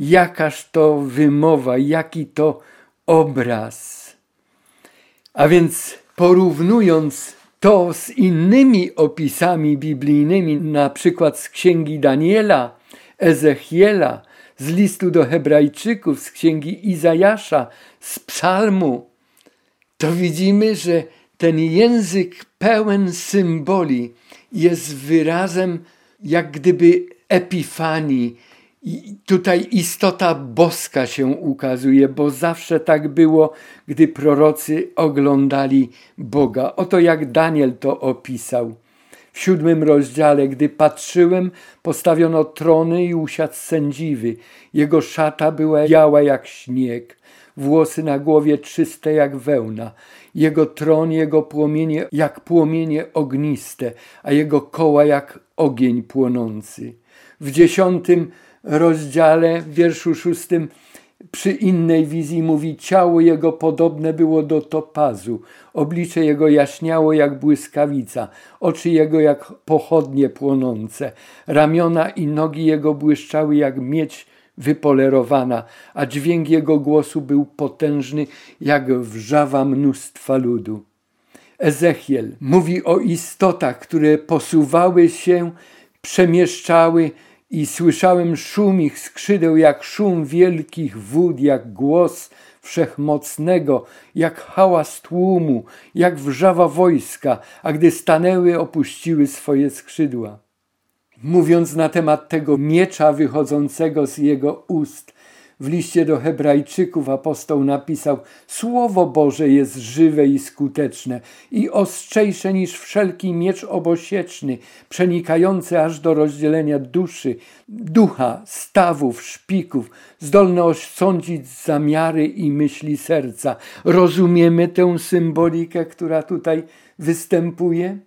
jakaż to wymowa, jaki to obraz. A więc porównując to z innymi opisami biblijnymi, na przykład z księgi Daniela, Ezechiela, z listu do Hebrajczyków, z księgi Izajasza, z psalmu, to widzimy, że ten język pełen symboli jest wyrazem jak gdyby epifanii. I tutaj istota boska się ukazuje, bo zawsze tak było, gdy prorocy oglądali Boga. Oto jak Daniel to opisał. W siódmym rozdziale, gdy patrzyłem, postawiono trony i usiadł sędziwy. Jego szata była biała jak śnieg, włosy na głowie czyste jak wełna. Jego tron, jego płomienie jak płomienie ogniste, a jego koła jak ogień płonący. W dziesiątym rozdziale, w wierszu szóstym, przy innej wizji mówi: Ciało jego podobne było do topazu, oblicze jego jaśniało jak błyskawica, oczy jego jak pochodnie płonące, ramiona i nogi jego błyszczały jak miedź wypolerowana, a dźwięk jego głosu był potężny jak wrzawa mnóstwa ludu. Ezechiel mówi o istotach, które posuwały się, przemieszczały, i słyszałem szum ich skrzydeł, jak szum wielkich wód, jak głos wszechmocnego, jak hałas tłumu, jak wrzawa wojska, a gdy stanęły, opuściły swoje skrzydła. Mówiąc na temat tego miecza wychodzącego z jego ust, w liście do Hebrajczyków apostoł napisał: Słowo Boże jest żywe i skuteczne i ostrzejsze niż wszelki miecz obosieczny, przenikający aż do rozdzielenia duszy, ducha, stawów, szpików, zdolne osądzić zamiary i myśli serca. Rozumiemy tę symbolikę, która tutaj występuje?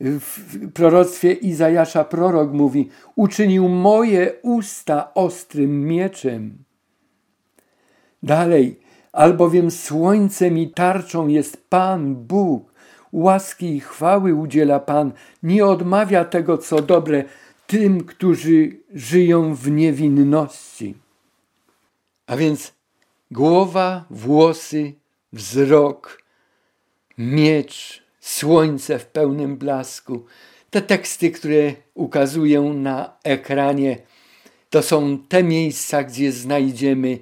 W proroctwie Izajasza prorok mówi: Uczynił moje usta ostrym mieczem. Dalej, albowiem słońcem i tarczą jest Pan Bóg, łaski i chwały udziela Pan, nie odmawia tego, co dobre tym, którzy żyją w niewinności. A więc głowa, włosy, wzrok, miecz, słońce w pełnym blasku. Te teksty, które ukazuję na ekranie, to są te miejsca, gdzie znajdziemy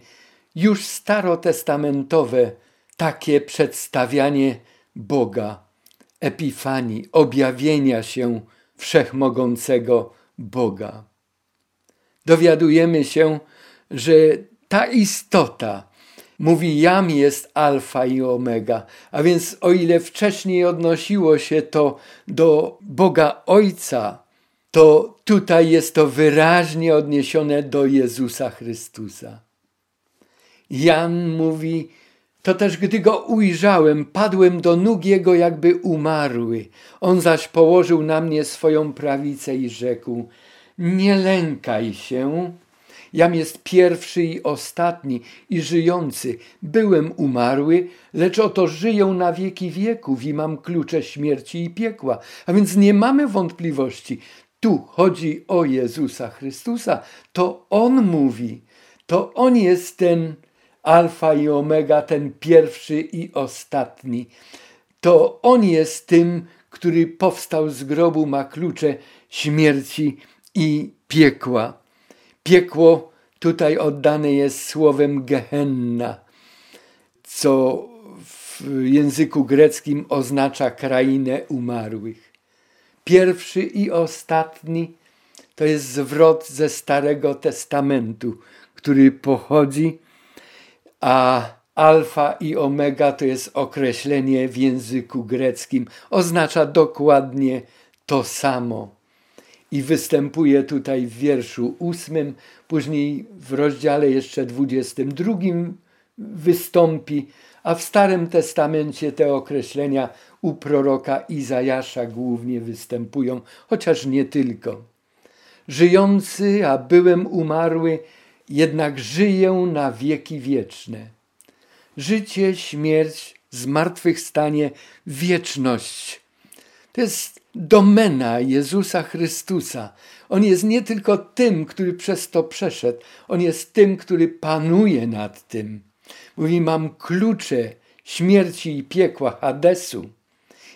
już starotestamentowe takie przedstawianie Boga, epifanii, objawienia się wszechmogącego Boga. Dowiadujemy się, że ta istota, mówi jam jest alfa i omega. A więc o ile wcześniej odnosiło się to do Boga Ojca, to tutaj jest to wyraźnie odniesione do Jezusa Chrystusa. Jan mówi, to też gdy go ujrzałem, padłem do nóg jego jakby umarły. On zaś położył na mnie swoją prawicę i rzekł, nie lękaj się, Jam jest pierwszy i ostatni i żyjący. Byłem umarły, lecz oto żyję na wieki wieków i mam klucze śmierci i piekła. A więc nie mamy wątpliwości. Tu chodzi o Jezusa Chrystusa. To On mówi. To On jest ten alfa i omega, ten pierwszy i ostatni. To On jest tym, który powstał z grobu, ma klucze śmierci i piekła. Piekło tutaj oddane jest słowem Gehenna, co w języku greckim oznacza krainę umarłych. Pierwszy i ostatni to jest zwrot ze Starego Testamentu, który pochodzi, a alfa i omega to jest określenie w języku greckim, oznacza dokładnie to samo i występuje tutaj w wierszu ósmym, później w rozdziale jeszcze dwudziestym drugim wystąpi, a w Starym Testamencie te określenia u proroka Izajasza głównie występują, chociaż nie tylko. Żyjący, a byłem umarły, jednak żyję na wieki wieczne. Życie, śmierć, zmartwychwstanie, wieczność To jest domena Jezusa Chrystusa. On jest nie tylko tym, który przez to przeszedł, on jest tym, który panuje nad tym. Mówi: Mam klucze śmierci i piekła, Hadesu.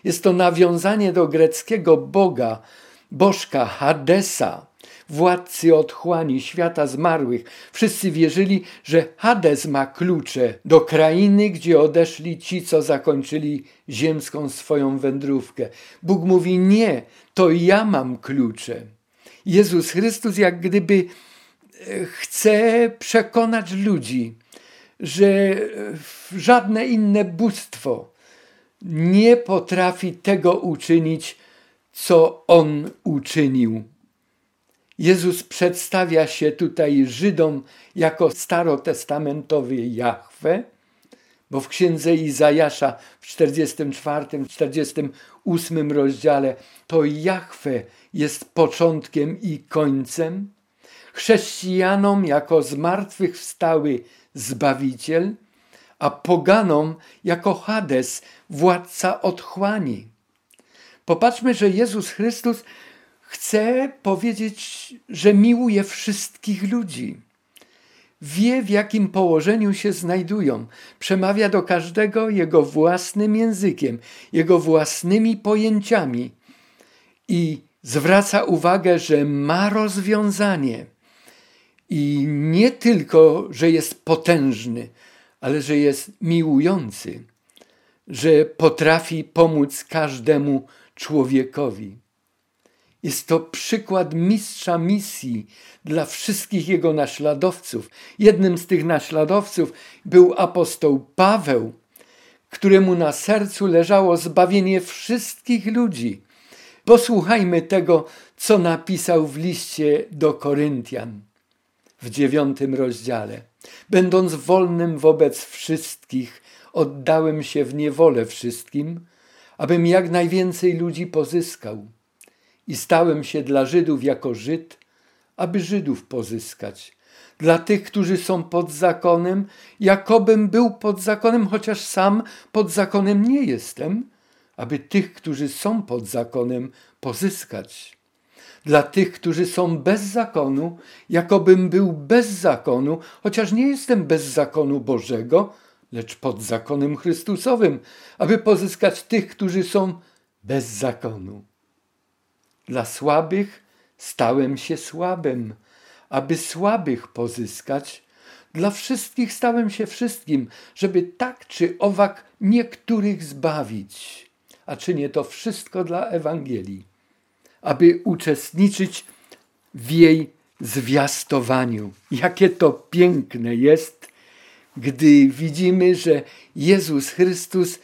Jest to nawiązanie do greckiego boga, bożka Hadesa, władcy otchłani świata zmarłych. Wszyscy wierzyli, że Hades ma klucze do krainy, gdzie odeszli ci, co zakończyli ziemską swoją wędrówkę. Bóg mówi: Nie, to ja mam klucze. Jezus Chrystus, jak gdyby e, chce przekonać ludzi, że żadne inne bóstwo nie potrafi tego uczynić, co on uczynił. Jezus przedstawia się tutaj Żydom jako starotestamentowy Jahwe, bo w księdze Izajasza w 44, 48 rozdziale to Jahwe jest początkiem i końcem, chrześcijanom jako zmartwychwstały Zbawiciel, a poganom jako Hades, władca otchłani. Popatrzmy, że Jezus Chrystus chce powiedzieć, że miłuje wszystkich ludzi. Wie, w jakim położeniu się znajdują. Przemawia do każdego jego własnym językiem, jego własnymi pojęciami i zwraca uwagę, że ma rozwiązanie. I nie tylko, że jest potężny, ale że jest miłujący, że potrafi pomóc każdemu człowiekowi. Jest to przykład mistrza misji dla wszystkich jego naśladowców. Jednym z tych naśladowców był apostoł Paweł, któremu na sercu leżało zbawienie wszystkich ludzi. Posłuchajmy tego, co napisał w liście do Koryntian w dziewiątym rozdziale. Będąc wolnym wobec wszystkich, oddałem się w niewolę wszystkim, abym jak najwięcej ludzi pozyskał. I stałem się dla Żydów jako Żyd, aby Żydów pozyskać. Dla tych, którzy są pod zakonem, jakobym był pod zakonem, chociaż sam pod zakonem nie jestem, aby tych, którzy są pod zakonem, pozyskać dla tych, którzy są bez zakonu, jakobym był bez zakonu, chociaż nie jestem bez zakonu Bożego, lecz pod zakonem Chrystusowym, aby pozyskać tych, którzy są bez zakonu. Dla słabych stałem się słabym, aby słabych pozyskać. Dla wszystkich stałem się wszystkim, żeby tak czy owak niektórych zbawić. A czynię to wszystko dla Ewangelii aby uczestniczyć w jej zwiastowaniu. Jakie to piękne jest, gdy widzimy, że Jezus Chrystus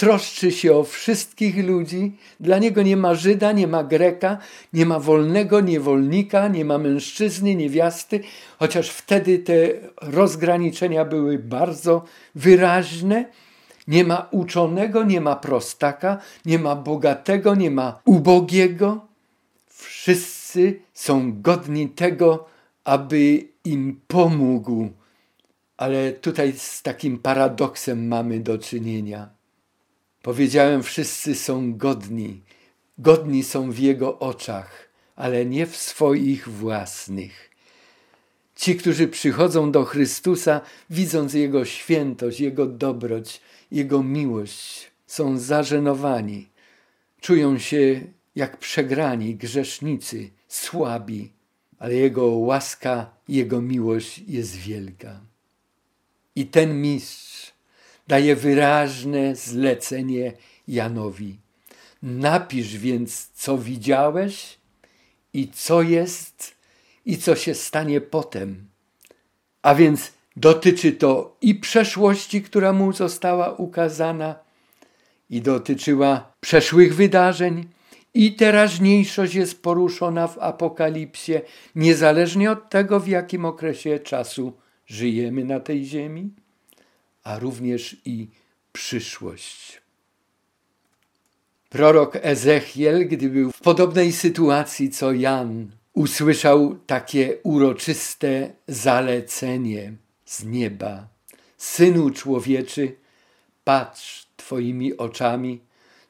troszczy się o wszystkich ludzi. Dla niego nie ma Żyda, nie ma Greka, nie ma wolnego niewolnika, nie ma mężczyzny, niewiasty, chociaż wtedy te rozgraniczenia były bardzo wyraźne. Nie ma uczonego, nie ma prostaka, nie ma bogatego, nie ma ubogiego. Wszyscy są godni tego, aby im pomógł. Ale tutaj z takim paradoksem mamy do czynienia. Powiedziałem, wszyscy są godni. Godni są w Jego oczach, ale nie w swoich własnych. Ci, którzy przychodzą do Chrystusa, widząc Jego świętość, Jego dobroć, jego miłość, są zażenowani, czują się jak przegrani, grzesznicy, słabi, ale Jego łaska, Jego miłość jest wielka. I ten mistrz daje wyraźne zlecenie Janowi. Napisz więc, co widziałeś i co jest i co się stanie potem. A więc Dotyczy to i przeszłości, która mu została ukazana, i dotyczyła przeszłych wydarzeń, i teraźniejszość jest poruszona w Apokalipsie, niezależnie od tego, w jakim okresie czasu żyjemy na tej ziemi, a również i przyszłość. Prorok Ezechiel, gdy był w podobnej sytuacji co Jan, usłyszał takie uroczyste zalecenie z nieba. Synu człowieczy, patrz Twoimi oczami,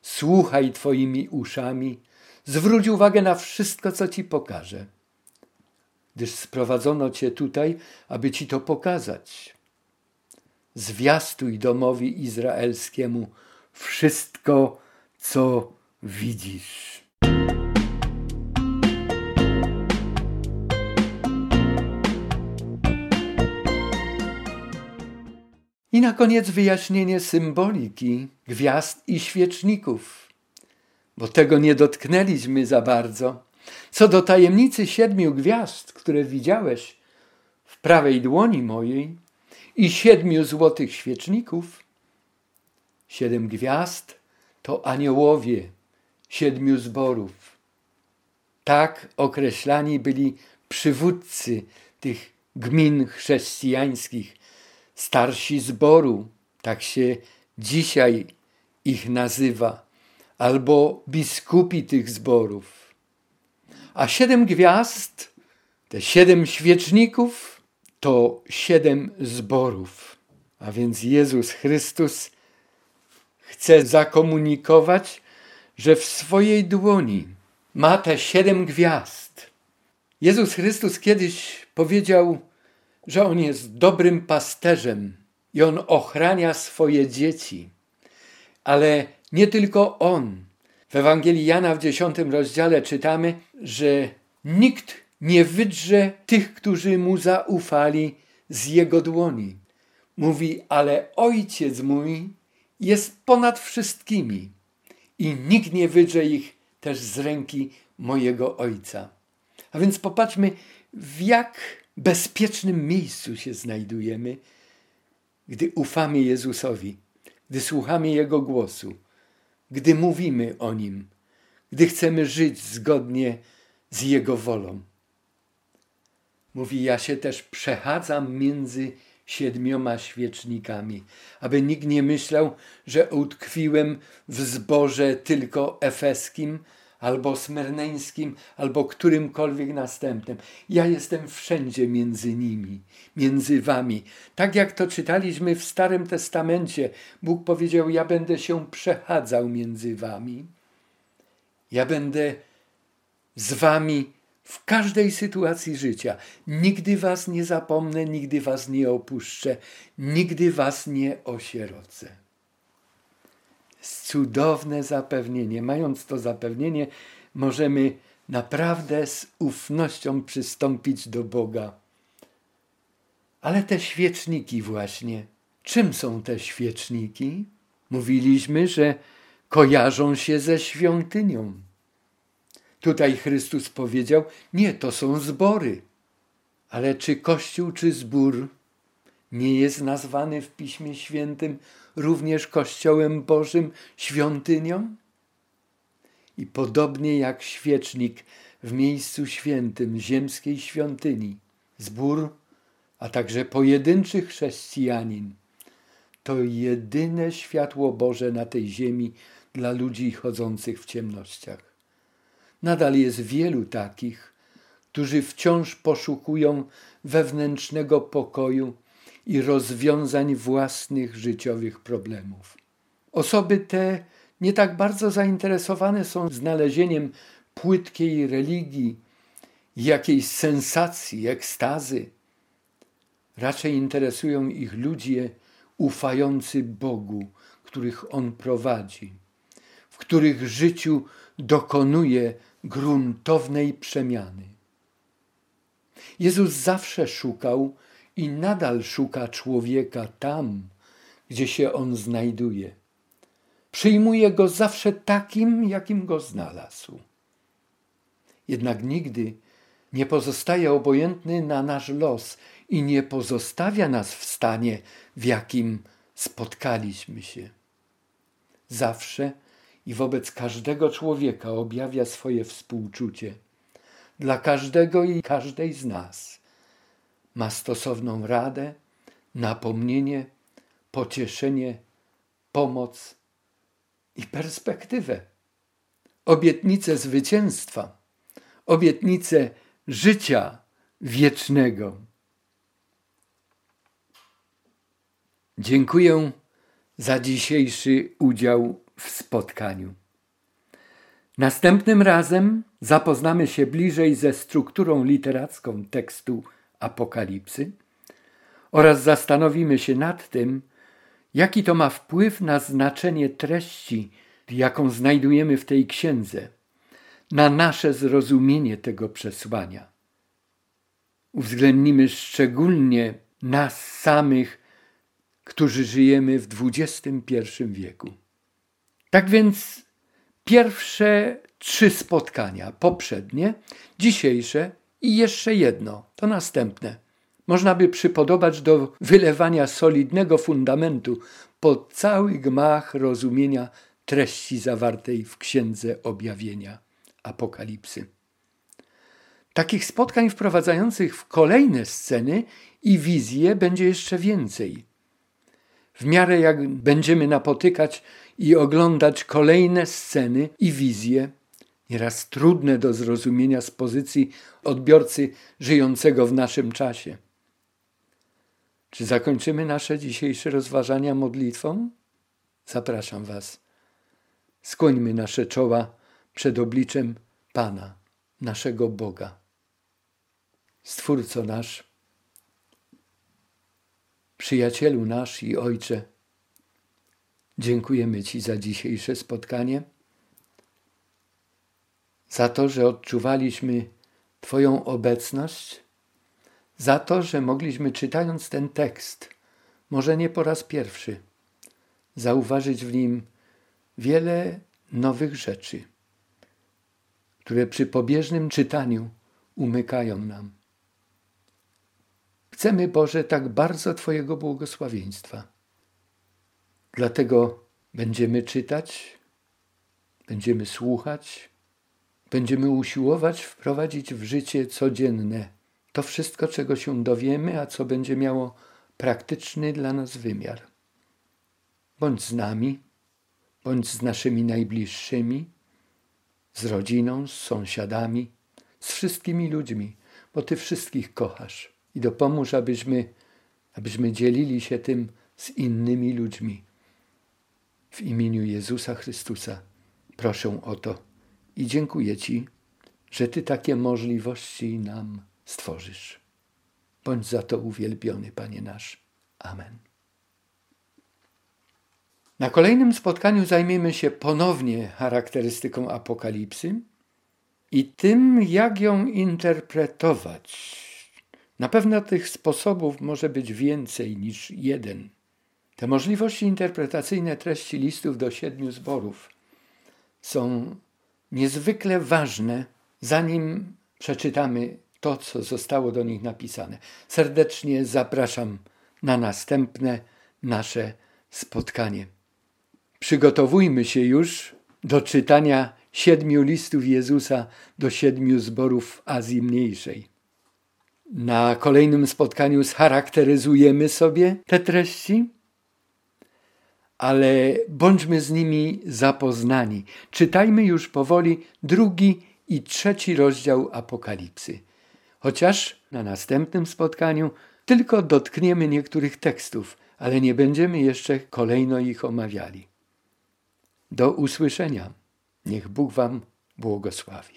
słuchaj Twoimi uszami, zwróć uwagę na wszystko, co Ci pokażę, gdyż sprowadzono Cię tutaj, aby Ci to pokazać. Zwiastuj domowi izraelskiemu wszystko, co widzisz. I na koniec wyjaśnienie symboliki gwiazd i świeczników, bo tego nie dotknęliśmy za bardzo. Co do tajemnicy siedmiu gwiazd, które widziałeś w prawej dłoni mojej i siedmiu złotych świeczników, siedem gwiazd to aniołowie siedmiu zborów. Tak określani byli przywódcy tych gmin chrześcijańskich, starsi zboru, tak się dzisiaj ich nazywa, albo biskupi tych zborów. A siedem gwiazd, te siedem świeczników, to siedem zborów. A więc Jezus Chrystus chce zakomunikować, że w swojej dłoni ma te siedem gwiazd. Jezus Chrystus kiedyś powiedział, że On jest dobrym pasterzem i On ochrania swoje dzieci. Ale nie tylko On. W Ewangelii Jana w dziesiątym rozdziale czytamy, że nikt nie wydrze tych, którzy Mu zaufali z Jego dłoni. Mówi, ale Ojciec mój jest ponad wszystkimi i nikt nie wydrze ich też z ręki mojego Ojca. A więc popatrzmy, w jak bezpiecznym miejscu się znajdujemy, gdy ufamy Jezusowi, gdy słuchamy Jego głosu, gdy mówimy o Nim, gdy chcemy żyć zgodnie z Jego wolą. Mówi, ja się też przechadzam między siedmioma świecznikami, aby nikt nie myślał, że utkwiłem w zborze tylko efeskim, albo smyrneńskim, albo którymkolwiek następnym. Ja jestem wszędzie między nimi, między wami. Tak jak to czytaliśmy w Starym Testamencie, Bóg powiedział: Ja będę się przechadzał między wami. Ja będę z wami w każdej sytuacji życia. Nigdy was nie zapomnę, nigdy was nie opuszczę, nigdy was nie osierocę. Cudowne zapewnienie. Mając to zapewnienie, możemy naprawdę z ufnością przystąpić do Boga. Ale te świeczniki, właśnie. Czym są te świeczniki? Mówiliśmy, że kojarzą się ze świątynią. Tutaj Chrystus powiedział: Nie, to są zbory. Ale czy Kościół, czy zbór nie jest nazwany w Piśmie Świętym również Kościołem Bożym, świątynią? I podobnie jak świecznik w miejscu świętym ziemskiej świątyni, zbór, a także pojedynczy chrześcijanin, to jedyne światło Boże na tej ziemi dla ludzi chodzących w ciemnościach. Nadal jest wielu takich, którzy wciąż poszukują wewnętrznego pokoju i rozwiązań własnych życiowych problemów. Osoby te nie tak bardzo zainteresowane są znalezieniem płytkiej religii, jakiejś sensacji, ekstazy. Raczej interesują ich ludzie ufający Bogu, których On prowadzi, w których życiu dokonuje gruntownej przemiany. Jezus zawsze szukał i nadal szuka człowieka tam, gdzie się on znajduje. Przyjmuje go zawsze takim, jakim go znalazł. Jednak nigdy nie pozostaje obojętny na nasz los i nie pozostawia nas w stanie, w jakim spotkaliśmy się. Zawsze i wobec każdego człowieka objawia swoje współczucie. Dla każdego i każdej z nas ma stosowną radę, napomnienie, pocieszenie, pomoc i perspektywę. Obietnicę zwycięstwa, obietnicę życia wiecznego. Dziękuję za dzisiejszy udział w spotkaniu. Następnym razem zapoznamy się bliżej ze strukturą literacką tekstu Apokalipsy oraz zastanowimy się nad tym, jaki to ma wpływ na znaczenie treści, jaką znajdujemy w tej księdze, na nasze zrozumienie tego przesłania. Uwzględnimy szczególnie nas samych, którzy żyjemy w XXI wieku. Tak więc pierwsze trzy spotkania, poprzednie, dzisiejsze i jeszcze jedno, to następne. Można by przypodobać do wylewania solidnego fundamentu pod cały gmach rozumienia treści zawartej w Księdze Objawienia Apokalipsy. Takich spotkań wprowadzających w kolejne sceny i wizje będzie jeszcze więcej. W miarę jak będziemy napotykać i oglądać kolejne sceny i wizje, nieraz trudne do zrozumienia z pozycji odbiorcy żyjącego w naszym czasie. Czy zakończymy nasze dzisiejsze rozważania modlitwą? Zapraszam Was. Skłońmy nasze czoła przed obliczem Pana, naszego Boga. Stwórco nasz, przyjacielu nasz i Ojcze, dziękujemy Ci za dzisiejsze spotkanie, za to, że odczuwaliśmy Twoją obecność, za to, że mogliśmy czytając ten tekst, może nie po raz pierwszy, zauważyć w nim wiele nowych rzeczy, które przy pobieżnym czytaniu umykają nam. Chcemy, Boże, tak bardzo Twojego błogosławieństwa. Dlatego będziemy czytać, będziemy słuchać, będziemy usiłować wprowadzić w życie codzienne to wszystko, czego się dowiemy, a co będzie miało praktyczny dla nas wymiar. Bądź z nami, bądź z naszymi najbliższymi, z rodziną, z sąsiadami, z wszystkimi ludźmi, bo Ty wszystkich kochasz i dopomóż, abyśmy, abyśmy dzielili się tym z innymi ludźmi. W imieniu Jezusa Chrystusa proszę o to i dziękuję Ci, że Ty takie możliwości nam stworzysz. Bądź za to uwielbiony, Panie nasz. Amen. Na kolejnym spotkaniu zajmiemy się ponownie charakterystyką apokalipsy i tym, jak ją interpretować. Na pewno tych sposobów może być więcej niż jeden. Te możliwości interpretacyjne treści listów do siedmiu zborów są niezwykle ważne, zanim przeczytamy to, co zostało do nich napisane. Serdecznie zapraszam na następne nasze spotkanie. Przygotowujmy się już do czytania siedmiu listów Jezusa do siedmiu zborów Azji Mniejszej. Na kolejnym spotkaniu scharakteryzujemy sobie te treści, ale bądźmy z nimi zapoznani. Czytajmy już powoli drugi i trzeci rozdział Apokalipsy. Chociaż na następnym spotkaniu tylko dotkniemy niektórych tekstów, ale nie będziemy jeszcze kolejno ich omawiali. Do usłyszenia. Niech Bóg Wam błogosławi.